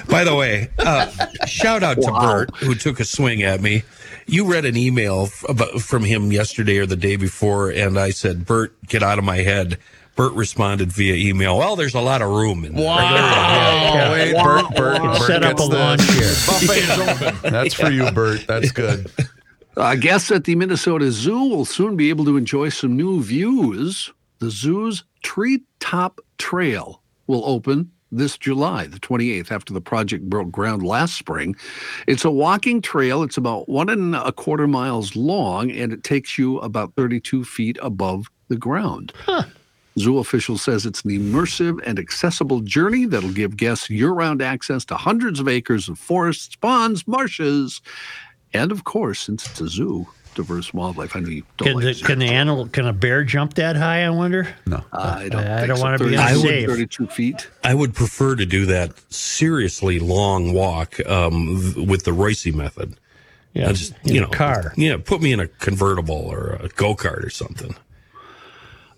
By the way, uh, shout out to Bert who took a swing at me. You read an email about, from him yesterday or the day before, and I said, "Bert, get out of my head." Bert responded via email. Well, there's a lot of room in there. Oh, wait, Bert, Bert, Bert Set up a the- lawn chair. Buffet is open. That's for you, Bert. That's good. Uh, guests at the Minnesota Zoo will soon be able to enjoy some new views. The zoo's Treetop Trail will open this July, the 28th, after the project broke ground last spring. It's a walking trail. It's about one and a quarter miles long, and it takes you about 32 feet above the ground. Zoo official says it's an immersive and accessible journey that'll give guests year round access to hundreds of acres of forests, ponds, marshes, and of course, since it's a zoo, diverse wildlife. I know you don't Can like the, zoos. can the animal, can a bear jump that high, I wonder? No. I don't, I think don't so. wanna be 32 unsafe. 32 feet. I would prefer to do that seriously long walk um, with the Royce method. Yeah, just, in you a know, car. Yeah, put me in a convertible or a go kart or something.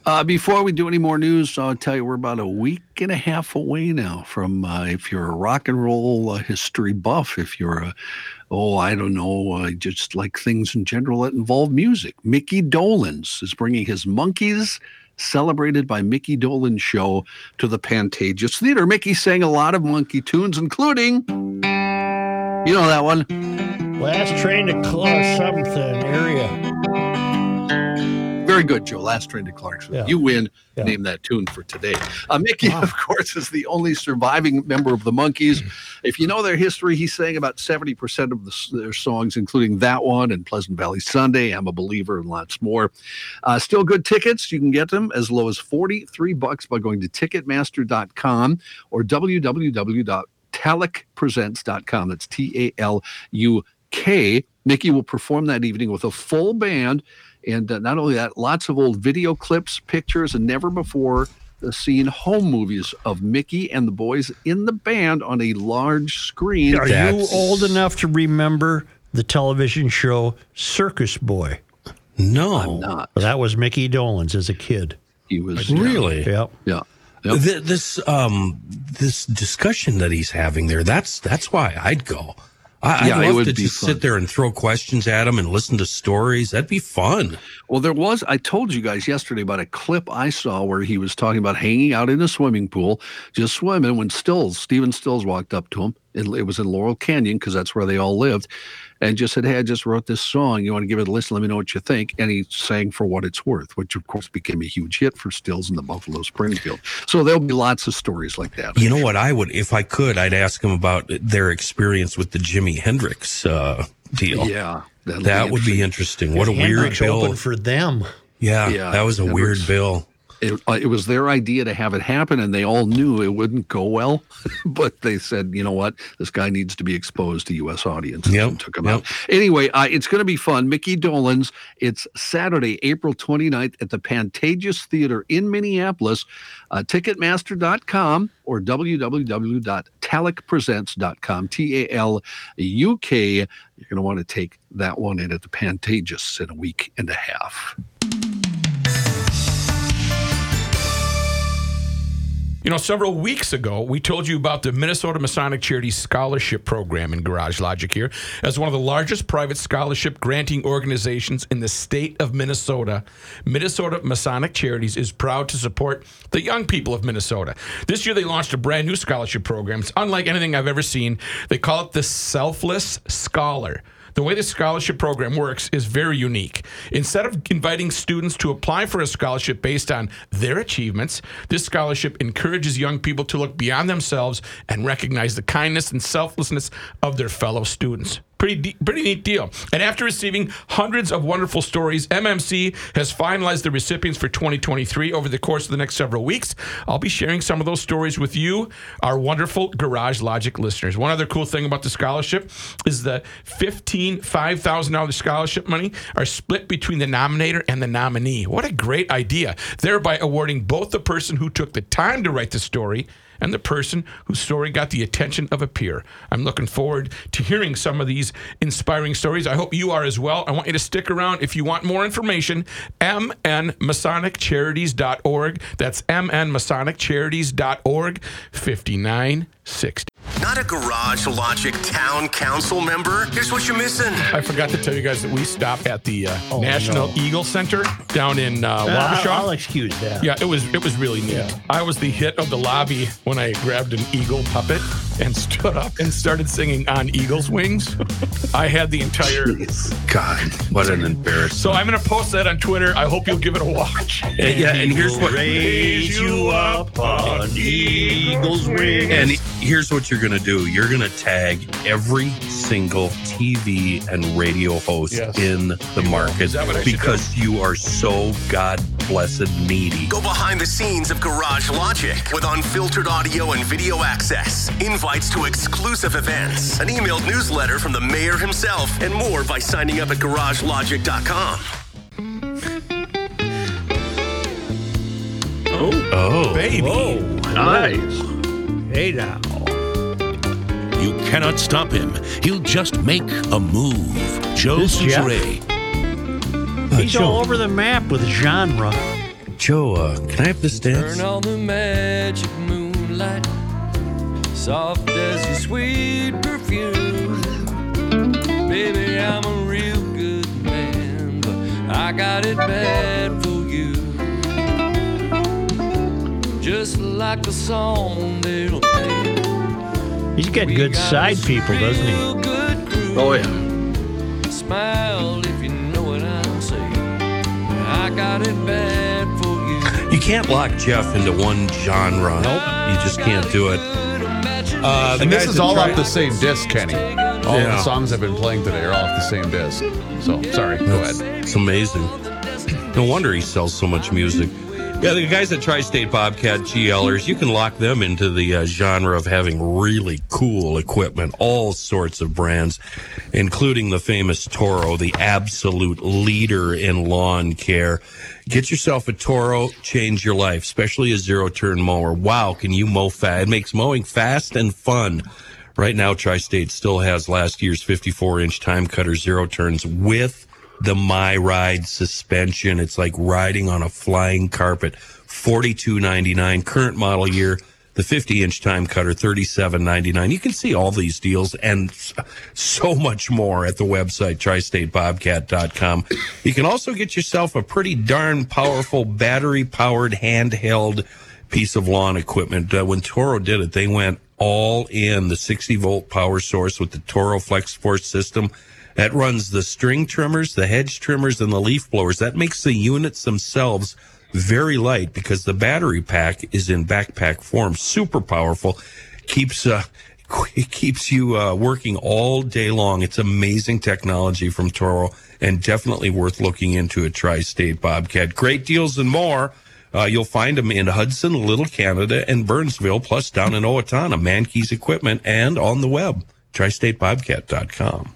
Uh, before we do any more news, I'll tell you we're about a week and a half away now from uh, if you're a rock and roll uh, history buff, if you're a, oh, I don't know, uh, just like things in general that involve music. Mickey Dolenz is bringing his Monkees celebrated by Mickey Dolenz show to the Pantages Theater. Mickey sang a lot of Monkee tunes, including, you know that one. Last train to Clark something area. Very good, Joe. Last train to Clarksville. Yeah. You win. Yeah. Name that tune for today. Uh, Mickey, of course, is the only surviving member of the Monkees. If you know their history, he sang about 70% of the, their songs, including that one and Pleasant Valley Sunday, I'm a Believer, and lots more. Uh, still good tickets. You can get them as low as 43 bucks by going to Ticketmaster.com or www.talukpresents.com. That's T A L U K. Mickey will perform that evening with a full band. And uh, not only that, lots of old video clips, pictures, and never before seen home movies of Mickey and the boys in the band on a large screen. Are you old enough to remember the television show Circus Boy? No, I'm not. That was Mickey Dolenz as a kid. He was really. Yep. Yeah. Yep. Th- This um this discussion that he's having there that's that's why I'd go. I, Yeah, I'd it love would to be just fun. sit there and throw questions at him and listen to stories. That'd be fun. Well, there was, I told you guys yesterday about a clip I saw where he was talking about hanging out in a swimming pool, just swimming, when Stills, Stephen Stills walked up to him. It, it was in Laurel Canyon because that's where they all lived. And just said, Hey, I just wrote this song. You want to give it a listen? Let me know what you think. And he sang For What It's Worth, which of course became a huge hit for Stills in the Buffalo Springfield. So there'll be lots of stories like that. You know what I would if I could I'd ask him about their experience with the Jimi Hendrix uh, deal. Yeah. that'll would be interesting. What a weird Hendrix bill. opened for them. Yeah, Yeah, that was a Hendrix. weird bill. It, uh, it was their idea to have it happen and they all knew it wouldn't go well. But they said you know what? This guy needs to be exposed to us audiences Yep, and took him yep. out. Anyway uh, it's going to be fun. Mickey Dolenz it's saturday april 29th at the pantages theater in minneapolis. Uh, ticketmaster.com or www.talukpresents.com t-a-l-u-k you're going to want to take that one in at the pantages in a week and a half You know, several weeks ago, we told you about the Minnesota Masonic Charity Scholarship Program in Garage Logic here. As one of the largest private scholarship granting organizations in the state of Minnesota, Minnesota Masonic Charities is proud to support the young people of Minnesota. This year, they launched a brand new scholarship program. It's unlike anything I've ever seen. They call it the Selfless Scholar. The way the scholarship program works is very unique. Instead of inviting students to apply for a scholarship based on their achievements, this scholarship encourages young people to look beyond themselves and recognize the kindness and selflessness of their fellow students. Pretty, de- pretty neat deal. And after receiving hundreds of wonderful stories, MMC has finalized the recipients for 2023 over the course of the next several weeks. I'll be sharing some of those stories with you, our wonderful Garage Logic listeners. One other cool thing about the scholarship is the 15 $5,000 scholarship money are split between the nominator and the nominee. What a great idea. Thereby awarding both the person who took the time to write the story and the person whose story got the attention of a peer. I'm looking forward to hearing some of these inspiring stories. I hope you are as well. I want you to stick around if you want more information. mnmasoniccharities.org. That's mnmasoniccharities.org 5960. Not a Garage Logic Town Council member? Here's what you're missing. I forgot to tell you guys that we stopped at the uh, National Eagle Center down in uh, Uh, Wabasha. I'll excuse that. Yeah, it was it was really neat. I was the hit of the lobby when I grabbed an eagle puppet and stood up and started singing on Eagle's Wings. I had the entire. God, what an embarrassment. So I'm going to post that on Twitter. I hope you'll give it a watch. And, yeah, and here's what raise you up on eagle's wings. And here's what you're going to do. You're going to tag every single TV and radio host Yes. in the market Is that what I should because you are so God blessed needy. Go behind the scenes of Garage Logic with unfiltered audio and video access, invites to exclusive events, an emailed newsletter from the mayor himself, and more by signing up at garagelogic.com. Oh, oh, Baby. Nice. Hey now. You cannot stop him. He'll just make a move. Joe This Jeff? Soucheray. He's all over the map with genre. Joe, uh, can I have this dance? Turn on the magic moonlight, soft as your sweet perfume. Baby, I'm a real good man, but I got it bad for you. Just like the song they'll play. He's got good side people, doesn't he? Good. Oh, yeah. Smile if you know what I'm saying. I got it bad for you. You can't lock Jeff into one genre. Nope. You just can't do it. Uh, the And this guys is that all try- off the same disc, Kenny. All Yeah. the songs I've been playing today are all off the same disc. So sorry, go That's- ahead. It's amazing. No wonder he sells so much music. Yeah, the guys at Tri-State Bobcat GLers, you can lock them into the uh, genre of having really cool equipment, all sorts of brands, including the famous Toro, the absolute leader in lawn care. Get yourself a Toro, change your life, especially a zero-turn mower. Wow, can you mow fast? It makes mowing fast and fun. Right now, Tri-State still has last year's 54-inch time cutter zero turns with the My Ride suspension. It's like riding on a flying carpet. Forty-two ninety-nine current model year. The 50-inch time cutter, thirty-seven ninety-nine. You can see all these deals and so much more at the website tristatebobcat.com. You can also get yourself a pretty darn powerful battery-powered handheld piece of lawn equipment. Uh, when Toro did it, they went all in the 60 volt power source with the Toro Flex Force system. That runs the string trimmers, the hedge trimmers, and the leaf blowers. That makes the units themselves very light because the battery pack is in backpack form. Super powerful. Keeps, uh, keeps you uh, working all day long. It's amazing technology from Toro and definitely worth looking into at Tri State Bobcat. Great deals and more. Uh, you'll find them in Hudson, Little Canada, and Burnsville, plus down in Owatonna, Mankey's Equipment, and on the web, tristatebobcat.com.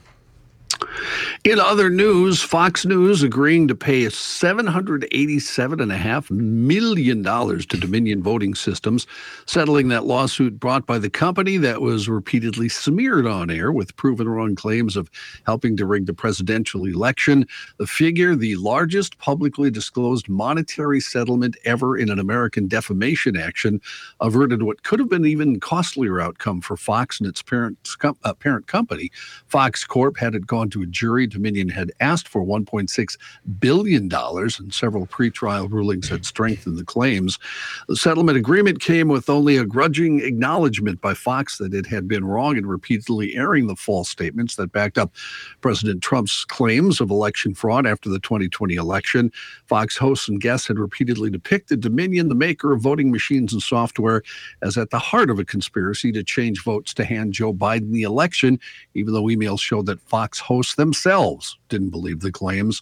In other news, Fox News agreeing to pay $787.5 million to Dominion Voting Systems, settling that lawsuit brought by the company that was repeatedly smeared on air with proven wrong claims of helping to rig the presidential election. The figure, the largest publicly disclosed monetary settlement ever in an American defamation action, averted what could have been even costlier outcome for Fox and its parent, uh, parent company. Fox Corp had it gone to a jury. Dominion had asked for $1.6 billion, and several pretrial rulings had strengthened the claims. The settlement agreement came with only a grudging acknowledgement by Fox that it had been wrong in repeatedly airing the false statements that backed up President Trump's claims of election fraud after the 2020 election. Fox hosts and guests had repeatedly depicted Dominion, the maker of voting machines and software, as at the heart of a conspiracy to change votes to hand Joe Biden the election, even though emails showed that Fox hosts themselves didn't believe the claims.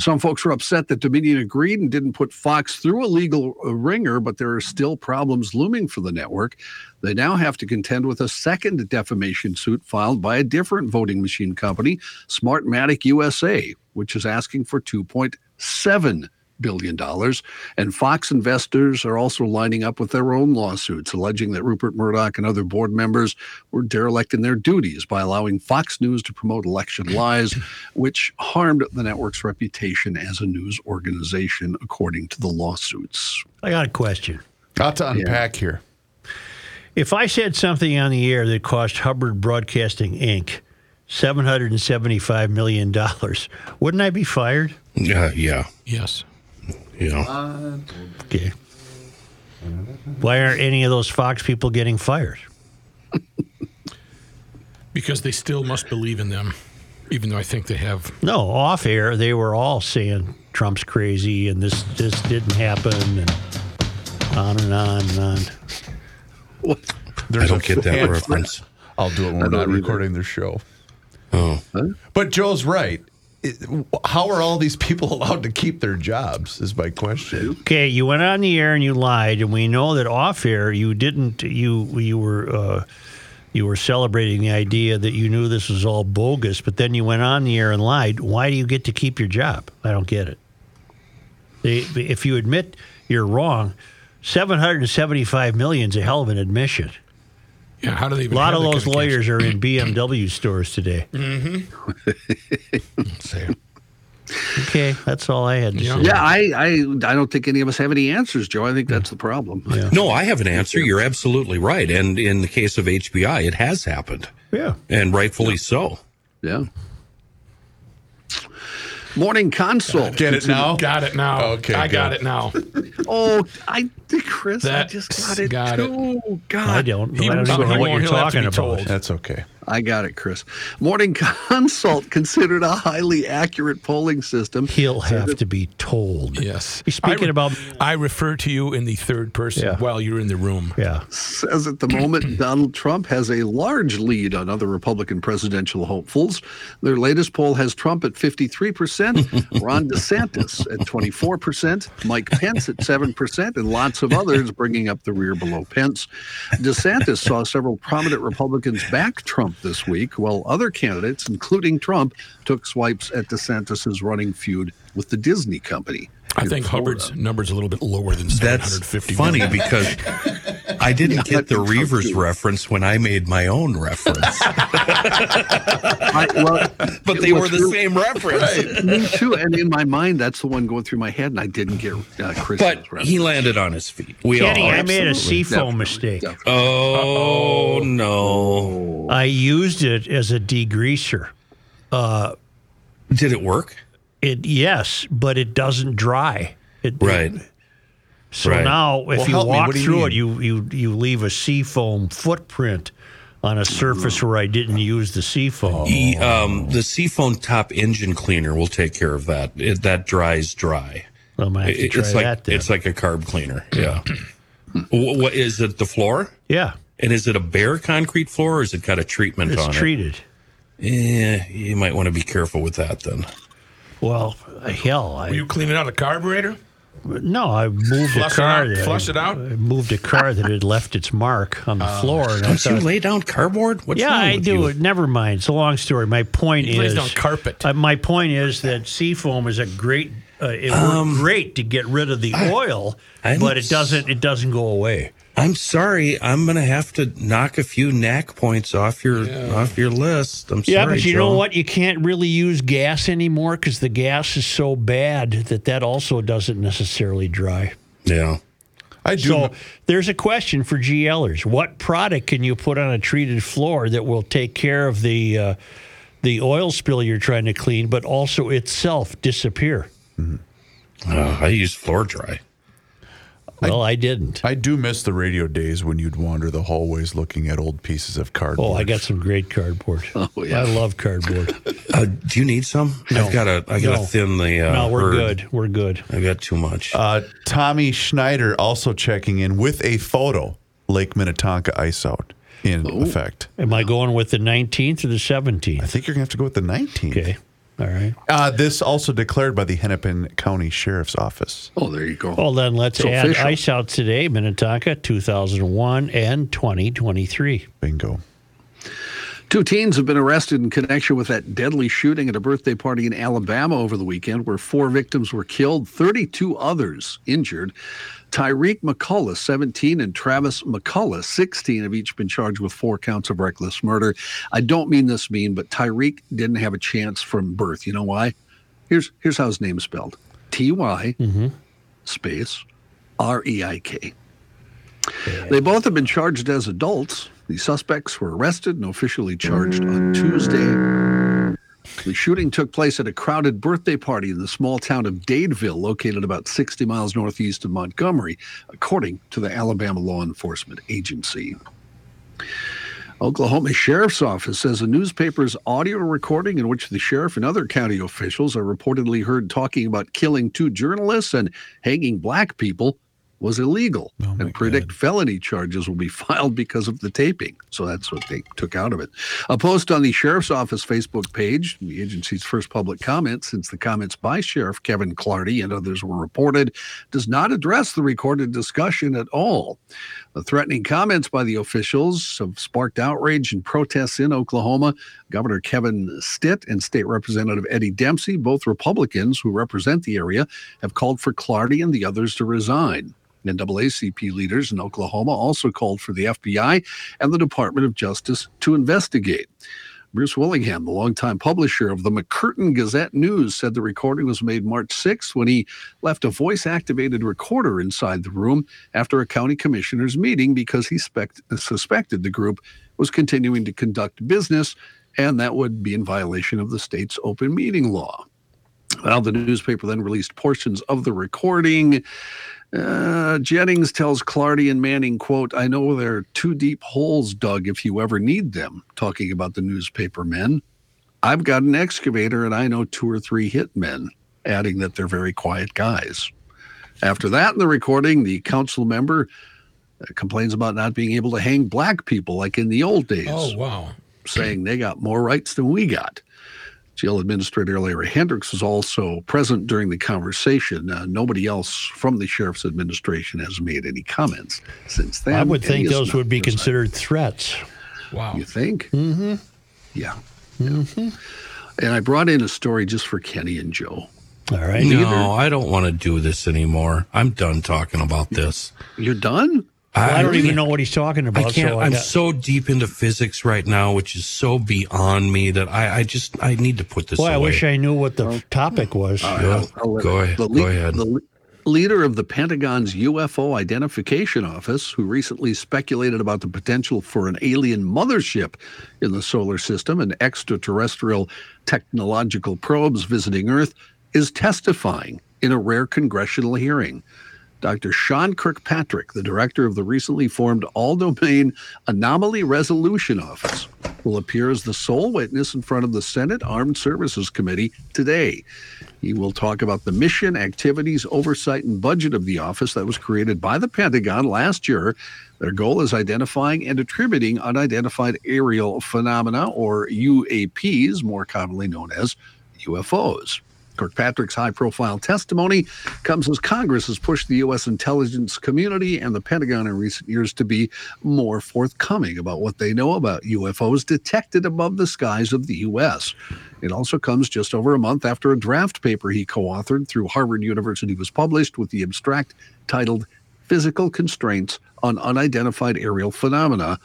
Some folks were upset that Dominion agreed and didn't put Fox through a legal uh, ringer, but there are still problems looming for the network. They now have to contend with a second defamation suit filed by a different voting machine company, Smartmatic USA, which is asking for 2.7 billion dollars. And Fox investors are also lining up with their own lawsuits, alleging that Rupert Murdoch and other board members were derelict in their duties by allowing Fox News to promote election lies, which harmed the network's reputation as a news organization, according to the lawsuits. I got a question. Got to unpack here. If I said something on the air that cost Hubbard Broadcasting Inc. $775 million, wouldn't I be fired? Uh, yeah. Yes. Yeah. Okay. Why aren't any of those Fox people getting fired? Because they still must believe in them, even though I think they have. No, off air, they were all saying Trump's crazy and this, this didn't happen and on and on and on. I don't get that reference. I'll do it when we're not either. recording the show. Oh. But Joe's right. How are all these people allowed to keep their jobs? Is my question. Okay, you went on the air and you lied, and we know that off air you didn't. You you were uh, you were celebrating the idea that you knew this was all bogus, but then you went on the air and lied. Why do you get to keep your job? I don't get it. They, if you admit you're wrong, seven hundred and seventy-five million is a hell of an admission. Yeah, how do they? A lot of those lawyers are in BMW stores today. Mm-hmm. Say, Okay, that's all I had to Yeah. say. Yeah, I, I I don't think any of us have any answers, Joe. I think that's the problem. No, I have an answer. You're absolutely right. And in the case of HBI, it has happened, Yeah. and rightfully so. Yeah. Morning consult. Get it now? got it now. Okay, I got it now. Oh, I Chris, I That just got it got it. too. God, I don't. He I don't won't- even know he what you're he'll to talking about. told. That's okay. I got it, Chris. Morning Consult considered a highly accurate polling system. He'll have to be told. Yes. He's speaking I re- about. I refer to you in the third person Yeah. while you're in the room. Yeah. Says at the moment Donald Trump has a large lead on other Republican presidential hopefuls. Their latest poll has Trump at 53%, Ron DeSantis at 24%, Mike Pence at 7%, and lots of others bringing up the rear below Pence. DeSantis saw several prominent Republicans back Trump this week, while other candidates, including Trump, took swipes at DeSantis's running feud with the Disney company. I think Florida. Hubbard's number's a little bit lower than 750. That's funny because I didn't get the I Reavers too. reference when I made my own reference, I, well, but they were the real- same reference. Me too. And in my mind, that's the one going through my head, and I didn't get uh, Chris. But he landed on his feet. We Kenny, all. I made a Absolutely. seafoam mistake. Definitely. Oh no! I used it as a degreaser. Did it work? It yes, but it doesn't dry. It, Right. So Right. now, if Well, you walk What you through mean? it, you you you leave a seafoam footprint on a surface where I didn't use the seafoam. E- um, the seafoam top engine cleaner will take care of that. It, that dries dry. I might have to It- try it's like that then. it's like a carb cleaner. Yeah. what, what is it? The floor? yeah, And is it a bare concrete floor, or is it got a treatment it's on treated. it? Treated. Yeah, you might want to be careful with that then. Well, hell, I Were you cleaning out a carburetor? No, I moved Flush a it car. out- that- flush it out? I moved a car that had left its mark on the floor. And I Don't you thought, lay down cardboard? What's yeah, wrong I do you? it. Never mind. It's a long story. My point He lays is, down carpet. Uh, my point is that seafoam is a great. Uh, it worked great to get rid of the oil, I'm but it doesn't. It doesn't go away. I'm sorry. I'm going to have to knock a few knack points off your off your list. I'm Yeah, sorry. but you Joe. know what? You can't really use gas anymore because the gas is so bad that that also doesn't necessarily dry. Yeah. I do. So there's a question for GLers: What product can you put on a treated floor that will take care of the uh, the oil spill you're trying to clean, but also itself disappear. Uh, I use floor dry. Well, I, didn't. I do miss the radio days when you'd wander the hallways looking at old pieces of cardboard. Oh, I got some great cardboard. Oh, yeah. I love cardboard. Uh, do you need some? No. I've got to. I got to No. thin the. Uh, no, we're herd. good. We're good. I got too much. Uh, Tommy Schneider also checking in with a photo. Lake Minnetonka ice out in effect. Am I going with the 19th or the 17th? I think you're going to have to go with the 19th. Okay. All right. Uh, this also declared by the Hennepin County Sheriff's Office. Oh, there you go. Well, then let's So add official. ice out today, Minnetonka, 2001 and 2023. Bingo. Two teens have been arrested in connection with that deadly shooting at a birthday party in Alabama over the weekend, where four victims were killed, 32 others injured. Tyreek McCullough, 17, and Travis McCullough, 16, have each been charged with four counts of reckless murder. I don't mean this mean, but Tyreek didn't have a chance from birth. You know why? Here's here's how his name's spelled: T Y mm-hmm. space R E I K. They both have been charged as adults. The suspects were arrested and officially charged on Tuesday. The shooting took place at a crowded birthday party in the small town of Dadeville, located about 60 miles northeast of Montgomery, according to the Alabama Law Enforcement Agency. Oklahoma Sheriff's Office says a newspaper's audio recording in which the sheriff and other county officials are reportedly heard talking about killing two journalists and hanging black people was illegal oh and predict felony charges will be filed because of the taping. So that's what they took out of it. A post on the sheriff's office Facebook page, the agency's first public comment since the comments by Sheriff Kevin Clardy and others were reported, does not address the recorded discussion at all. The threatening comments by the officials have sparked outrage and protests in Oklahoma. Governor Kevin Stitt and State Representative Eddie Dempsey, both Republicans who represent the area, have called for Clardy and the others to resign. NAACP leaders in Oklahoma also called for the FBI and the Department of Justice to investigate. Bruce Willingham, the longtime publisher of the McCurtain Gazette News, said the recording was made March 6th when he left a voice activated recorder inside the room after a county commissioner's meeting because he spec- suspected the group was continuing to conduct business and that would be in violation of the state's open meeting law. Well, the newspaper then released portions of the recording. Uh, Jennings tells Clardy and Manning, quote, I know there are two deep holes dug if you ever need them, talking about the newspaper men. I've got an excavator and I know two or three hit men, adding that they're very quiet guys. After that, in the recording, the council member uh, complains about not being able to hang black people like in the old days Oh, wow. saying they got more rights than we got. Jail Administrator Larry Hendricks was also present during the conversation. Uh, nobody else from the sheriff's administration has made any comments since then. I would think those would be resigned. considered threats. Wow. You think? Mm-hmm. Yeah. Mm-hmm. And I brought in a story just for Kenny and Joe. All right. no, I don't want to do this anymore. I'm done talking about this. You're done? Well, I, don't really- even know what he's talking about. I can't. so I I'm got- so deep into physics right now, which is so beyond me that I, I just I need to put this Boy, I wish I knew what the topic was. Go, I'll let go ahead. The, go ahead. the leader of the Pentagon's UFO Identification Office, who recently speculated about the potential for an alien mothership in the solar system and extraterrestrial technological probes visiting Earth, is testifying in a rare congressional hearing. Dr. Sean Kirkpatrick, the director of the recently formed All Domain Anomaly Resolution Office, will appear as the sole witness in front of the Senate Armed Services Committee today. He will talk about the mission, activities, oversight, and budget of the office that was created by the Pentagon last year. Their goal is identifying and attributing unidentified aerial phenomena, or UAPs, more commonly known as UFOs. Kirkpatrick's high profile testimony comes as Congress has pushed the U.S. intelligence community and the Pentagon in recent years to be more forthcoming about what they know about UFOs detected above the skies of the U.S. It also comes just over a month after a draft paper he co authored through Harvard University was published with the abstract titled Physical Constraints on Unidentified Aerial Phenomena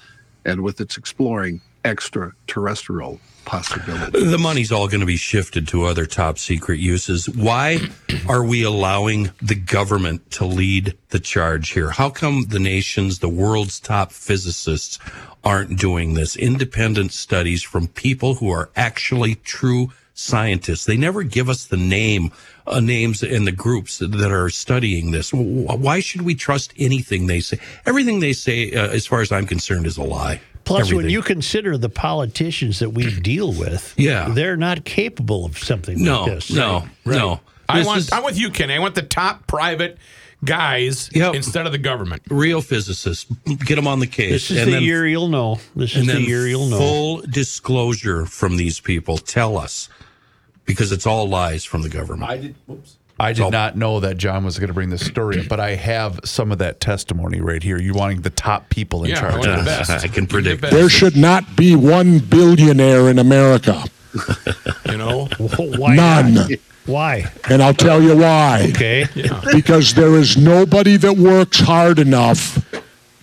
and with its exploring extraterrestrial possibility. The money's all going to be shifted to other top secret uses. Why are we allowing the government to lead the charge here? How come the nation's, the world's top physicists aren't doing this? Independent studies from people who are actually true scientists. They never give us the name, uh, names and the groups that are studying this. Why should we trust anything they say? Everything they say, uh, as far as I'm concerned, is a lie. Plus, when you consider the politicians that we deal with, Yeah. they're not capable of something no, like this. no, no. I This want. is- I'm with you, Kenny. I want the top private guys Yep. instead of the government. real physicists get them on the case This is and the then, year you'll know. This is the year you'll know. full disclosure from these people tell us because it's all lies from the government I did. I did not know that John was going to bring this story up, but I have some of that testimony right here. You wanting the top people in Yeah, I charge? Oh, want the. I can predict The There should not be one billionaire in America. You know. Why None. not? Why? And I'll tell you why. Okay. Because there is nobody that works hard enough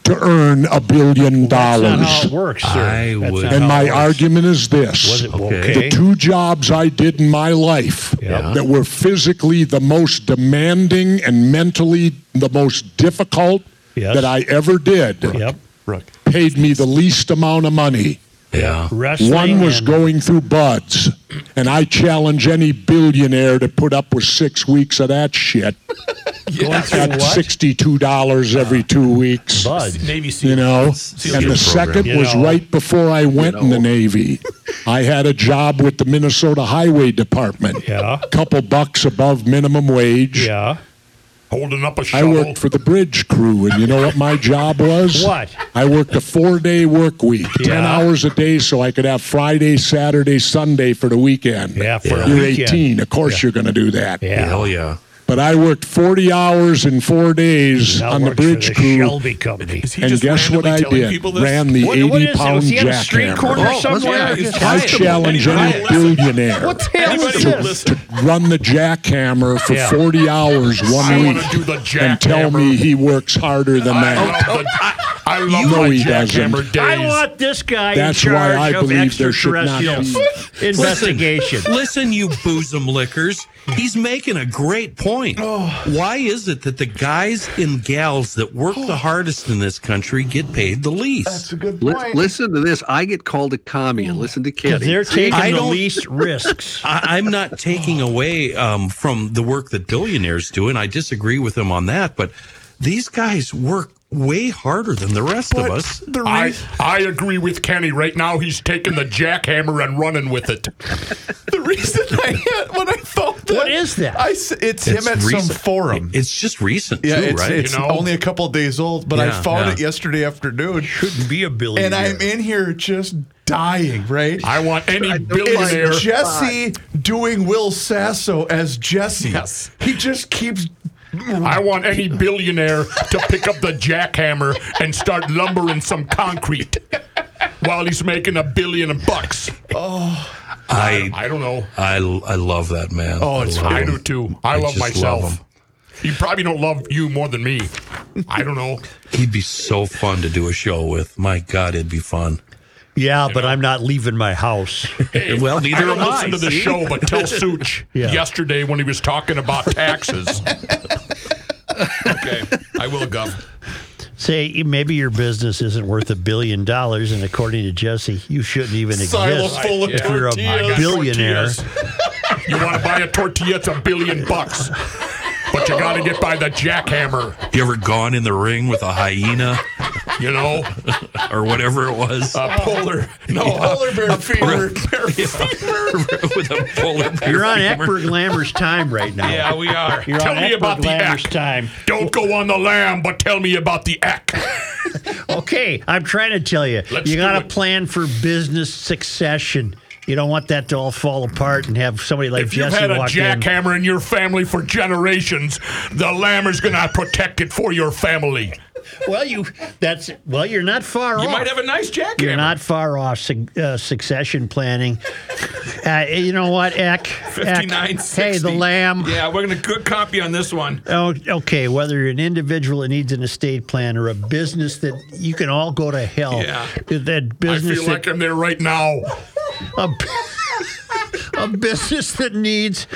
to earn a billion That's not how it dollars. works, sir. I That's would- And my works. argument is this. Was it Okay. okay? The two jobs I did in my life Yeah. that were physically the most demanding and mentally the most difficult Yes. that I ever did Yep. Paid me the least amount of money. Yeah Wrestling. One was and- going through BUD/S, and I challenge any billionaire to put up with six weeks of that shit going through at what? sixty-two dollars every two weeks. BUD/S. Navy SEAL. You know, SEAL and the program. second You was know. right before I went in the Navy. I had a job with the Minnesota Highway Department. Yeah. couple bucks above minimum wage. Yeah. Holding up a I shovel. I worked for the bridge crew, and you know what my job was? What? I worked a four-day work week, ten hours a day, so I could have Friday, Saturday, Sunday for the weekend. Yeah, for a You're weekend. 18, of course you're going to do that. Yeah. hell yeah But I worked 40 hours in four days Now on the bridge the crew, Shelby Company. Is he and just guess what I did? Ran the What- what is it? 80-pound Was he on street jackhammer. corner Oh, somewhere? yeah, I challenge any billionaire What the hell Anybody is who this? listens. run the jackhammer for Yeah. 40 hours one I week do the and tell me he works harder than I that. Love, I love No, my he jackhammer days. I want this guy That's in why charge I of believe there should not extraterrestrial investigation. Listen, you bosom lickers. He's making a great point. Why is it that the guys and gals that work the hardest in this country get paid the least? That's a good Li- listen to this. I get called a commie, and listen to Because Kenny. they're taking I the least risks. I, am not taking away um, from the work that billionaires do, and I disagree with them on that. But these guys work way harder than the rest of us. I, I agree with Kenny. Right now, he's taking the jackhammer and running with it. The reason I when I thought that, What is that? I s- it's, him at some forum. It's just recent, yeah, too, it's, right? it's You know? only a couple days old, but I found yeah. it yesterday afternoon. Shouldn't be a billion. And I'm in here just dying, right? I want any billionaire. It's Jesse doing Will Sasso as Jesse. Yes. He just keeps. I want any billionaire to pick up the jackhammer and start lumbering some concrete while he's making a billion bucks. Oh. I, I don't know. I, I love that man. Oh, it's love I do too. I, I love myself. love him. you probably don't love you more than me. I don't know. He'd be so fun to do a show with. My God, it'd be fun. Yeah, but I'm not leaving my house. well, I neither don't am I. listen to the show, but tell Such Yeah. yesterday when he was talking about taxes. okay, I will, Gov. Say maybe your business isn't worth a billion dollars, and according to Jesse, you shouldn't even exist full of if you're a tortillas. I got billionaire. tortillas. You want to buy a tortilla? It's a billion bucks. But you got to get by the jackhammer, You ever gone in the ring with a hyena you know? or whatever it was? A polar, no, Polar bear fever. with a polar bear You're on femur. Eckberg Lammer's time right now. Yeah, we are. You're tell on me about Eckberg the Lammer's act. time. Don't go on the lamb, but tell me about the act. Okay, I'm trying to tell you, Let's you got to plan for business succession. You don't want that to all fall apart and have somebody like If you've Jesse had a walk in. jackhammer in your family for generations, the lammer's gonna protect it for your family. Well, you that's well, you're not far You off. You might have a nice jackhammer. You're not far off su- uh, succession planning. Uh, you know what, Eck? Eck, 59 Hey, the lamb. Yeah, we're gonna good copy on this one. Oh, okay. Whether you're an individual that needs an estate plan or a business that you can all go to hell. Yeah. That business I feel that like I'm there right now. A, a business that needs.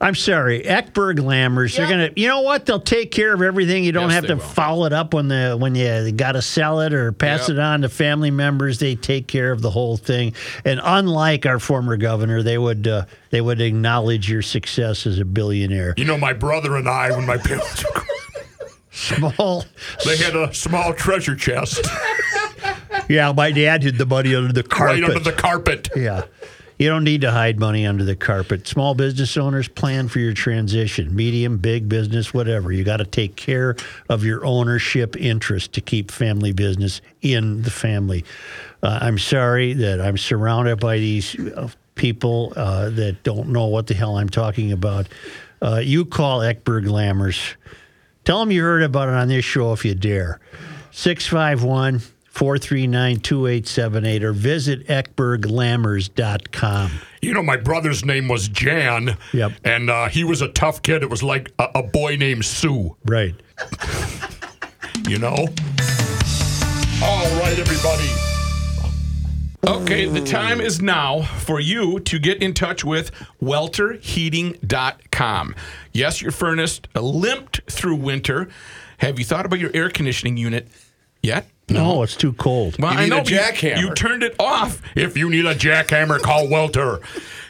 I'm sorry, Eckberg Lammers. They're gonna. You know what? They'll take care of everything. You don't Yes, have to will. follow it up when the when you got to sell it or pass Yep. it on to family members. They take care of the whole thing. And unlike our former governor, they would uh, they would acknowledge your success as a billionaire. You know, my brother and I, when my parents were Small. they had a small treasure chest Yeah, my dad hid the money under the carpet. right under the carpet. Yeah. You don't need to hide money under the carpet. Small business owners plan for your transition, medium, big business, whatever. You got to take care of your ownership interest to keep family business in the family. Uh, I'm sorry that I'm surrounded by these uh, people uh, that don't know what the hell I'm talking about. Uh, you call Eckberg Lammers. Tell them you heard about it on this show if you dare. 651 439 2878 or visit eckberglammers.com. You know, my brother's name was Jan. Yep. And uh, he was a tough kid. It was like a, a boy named Sue. Right. You know? All right, everybody. Okay, the time is now for you to get in touch with welterheating.com. Yes, your furnace limped through winter. Have you thought about your air conditioning unit yet? No, it's too cold. Well, You I need know a but you- jackhammer. You, turned it off. If you need a jackhammer, call Welter.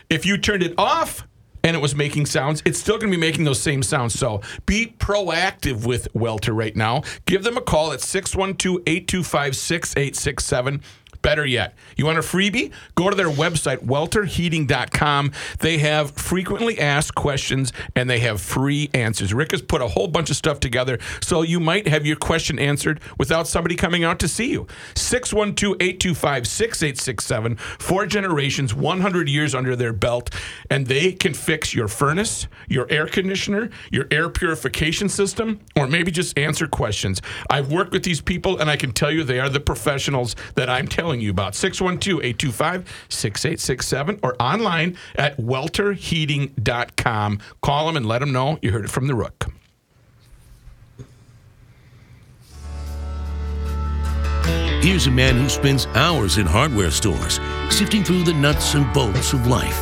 If you turned it off and it was making sounds, it's still going to be making those same sounds. So be proactive with Welter right now. Give them a call at 612 825 6867. Better yet, you want a freebie? Go to their website, welterheating.com. They have frequently asked questions and they have free answers. Rick has put a whole bunch of stuff together so you might have your question answered without somebody coming out to see you. 612 825 6867. Four generations, 100 years under their belt, and they can fix your furnace, your air conditioner, your air purification system, or maybe just answer questions. I've worked with these people and I can tell you they are the professionals that I'm telling you about. 612 825 6867 or online at welterheating.com. Call them and let them know you heard it from the Rook. Here's a man who spends hours in hardware stores, sifting through the nuts and bolts of life.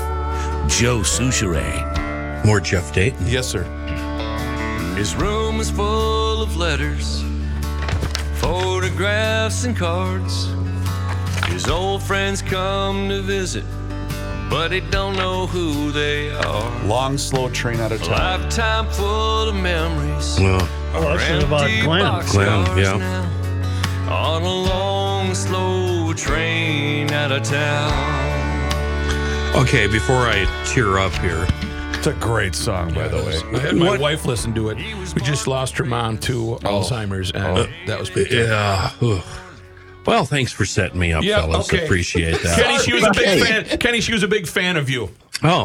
Joe Soucheray. More Jeff Dayton. Yes, sir. His room is full of letters, photographs, and cards. His old friends come to visit, but he don't know who they are. Long, slow train out of A town. lifetime full of memories. Well, Oh, this is about Glenn. Glenn, yeah. now, On a long, slow train out of town. okay, before I tear up here, It's a great song, by the way. I had my What- wife listen to it. We just lost her mom to oh. Alzheimer's, and uh, that was pretty yeah. ugh. Well, thanks for setting me up, Yeah, fellas. okay. Appreciate that. Kenny, she was a big fan. Kenny, she was a big fan of you. Oh,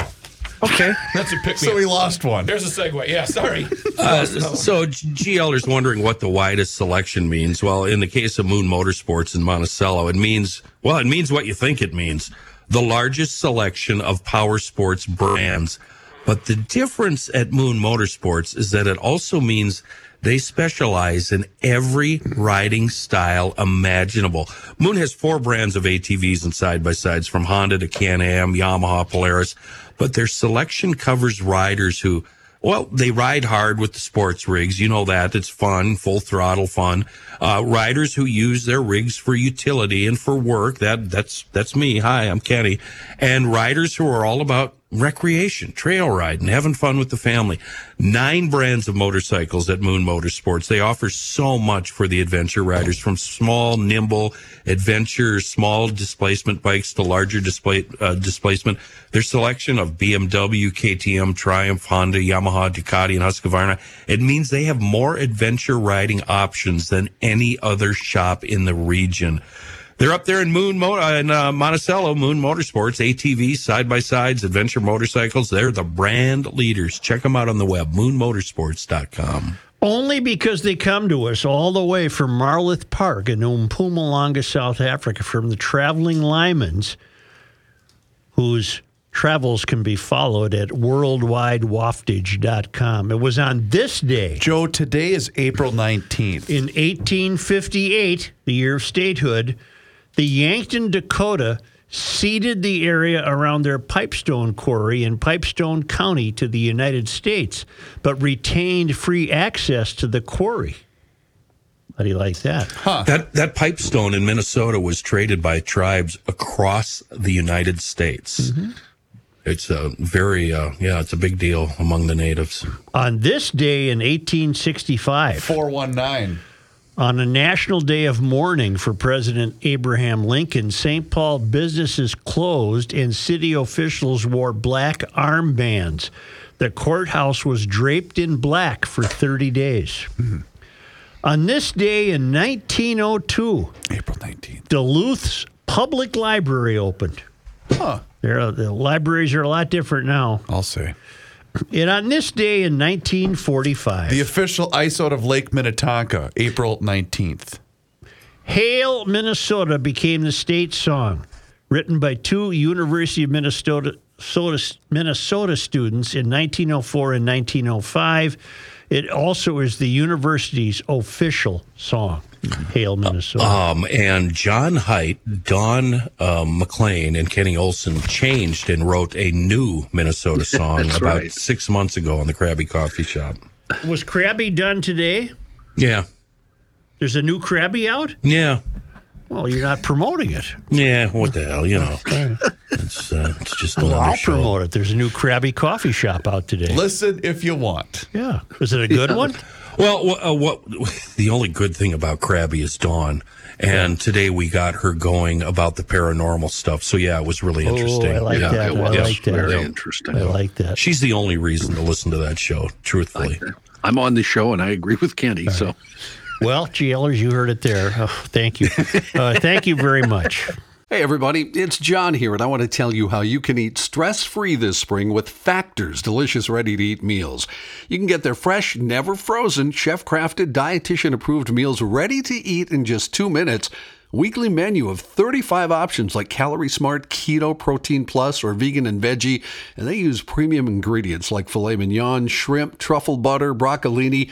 okay. That's a pick. So we lost one. There's a segue. Yeah, sorry. Uh, so GLers wondering what the widest selection means. Well, in the case of Moon Motorsports in Monticello, it means well, it means what you think it means. The largest selection of power sports brands. But the difference at Moon Motorsports is that it also means they specialize in every riding style imaginable. Moon has four brands of ATVs and side by sides from Honda to Can Am, Yamaha, Polaris, but their selection covers riders who well, they ride hard with the sports rigs. You know that. It's fun, full throttle fun. Uh, riders who use their rigs for utility and for work. That, that's, that's me. Hi, I'm Kenny. And riders who are all about recreation, trail riding, having fun with the family. Nine brands of motorcycles at Moon Motorsports. They offer so much for the adventure riders from small, nimble adventure, small displacement bikes to larger display, uh, displacement. Their selection of BMW, KTM, Triumph, Honda, Yamaha, Ducati, and Husqvarna. It means they have more adventure riding options than any other shop in the region. They're up there in Moon Mo- uh, in uh, Monticello, Moon Motorsports, ATVs, side by sides, adventure motorcycles. They're the brand leaders. Check them out on the web, moonmotorsports.com. Only because they come to us all the way from Marloth Park in Mpumalanga, South Africa, from the traveling Lymans, whose travels can be followed at worldwidewaftage.com. It was on this day. Joe, today is April 19th. In 1858, the year of statehood, the Yankton Dakota ceded the area around their Pipestone quarry in Pipestone County to the United States, but retained free access to the quarry. How do you like that? That that pipestone in Minnesota was traded by tribes across the United States. It's a very uh, yeah, it's a big deal among the natives. On this day in 1865, 419. On a national day of mourning for President Abraham Lincoln, St. Paul businesses closed and city officials wore black armbands. The courthouse was draped in black for 30 days. Mm-hmm. On this day in 1902, April 19th. Duluth's public library opened. Huh. There, the libraries are a lot different now. I'll say. And on this day in 1945, The official ice out of Lake Minnetonka, April 19th. Hail, Minnesota became the state song, written by two University of Minnesota, Minnesota students in 1904 and 1905. It also is the university's official song, Hail, Minnesota. Um, and John Heidt, Don um, McLean, and Kenny Olson changed and wrote a new Minnesota song about right. six months ago in the Krabby Coffee Shop. Was Krabby done today? Yeah, There's a new Krabby out? yeah, Well, you're not promoting it. yeah. What the hell, you know? It's uh, it's just Well, another I'll show. promote it. There's a new Krabby coffee shop out today. Listen if you want. Yeah. Was it a good one? Well, wha- uh, what the only good thing about Krabby is Dawn, and today we got her going about the paranormal stuff. So yeah, it was really interesting. Oh, I like Yeah, that. it I was like that. very I interesting. like that. She's the only reason to listen to that show. Truthfully, I'm on the show and I agree with Kenny. So Well, GLers, you heard it there. Oh, thank you. Uh, thank you very much. Hey, everybody, it's John here, and I want to tell you how you can eat stress free this spring with Factor's delicious ready to eat meals. You can get their fresh, never frozen, chef crafted, dietitian approved meals ready to eat in just two minutes. Weekly menu of 35 options like Calorie Smart, Keto, Protein Plus, or Vegan and Veggie. And they use premium ingredients like filet mignon, shrimp, truffle butter, broccolini,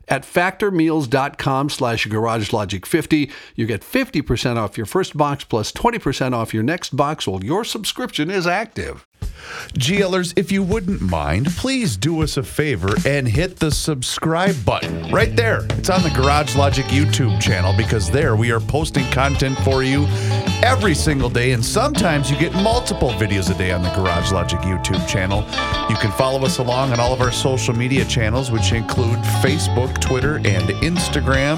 at factormeals.com slash garagelogic50. You get 50% off your first box plus 20% off your next box while your subscription is active. GLers, if you wouldn't mind, please do us a favor and hit the subscribe button right there. It's on the Garage Logic YouTube channel because there we are posting content for you every single day, and sometimes you get multiple videos a day on the Garage Logic YouTube channel. You can follow us along on all of our social media channels, which include Facebook, Twitter, and Instagram,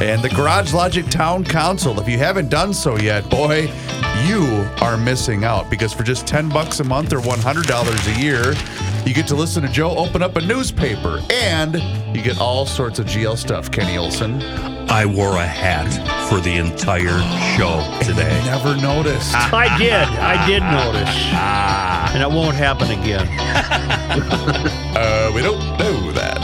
and the Garage Logic Town Council. If you haven't done so yet, boy, you are missing out because for just 10 bucks a month or $100 a year, you get to listen to Joe open up a newspaper and you get all sorts of GL stuff, Kenny Olson. I wore a hat for the entire show today. Never noticed. I did. I did notice. And it won't happen again. Uh, we don't know that.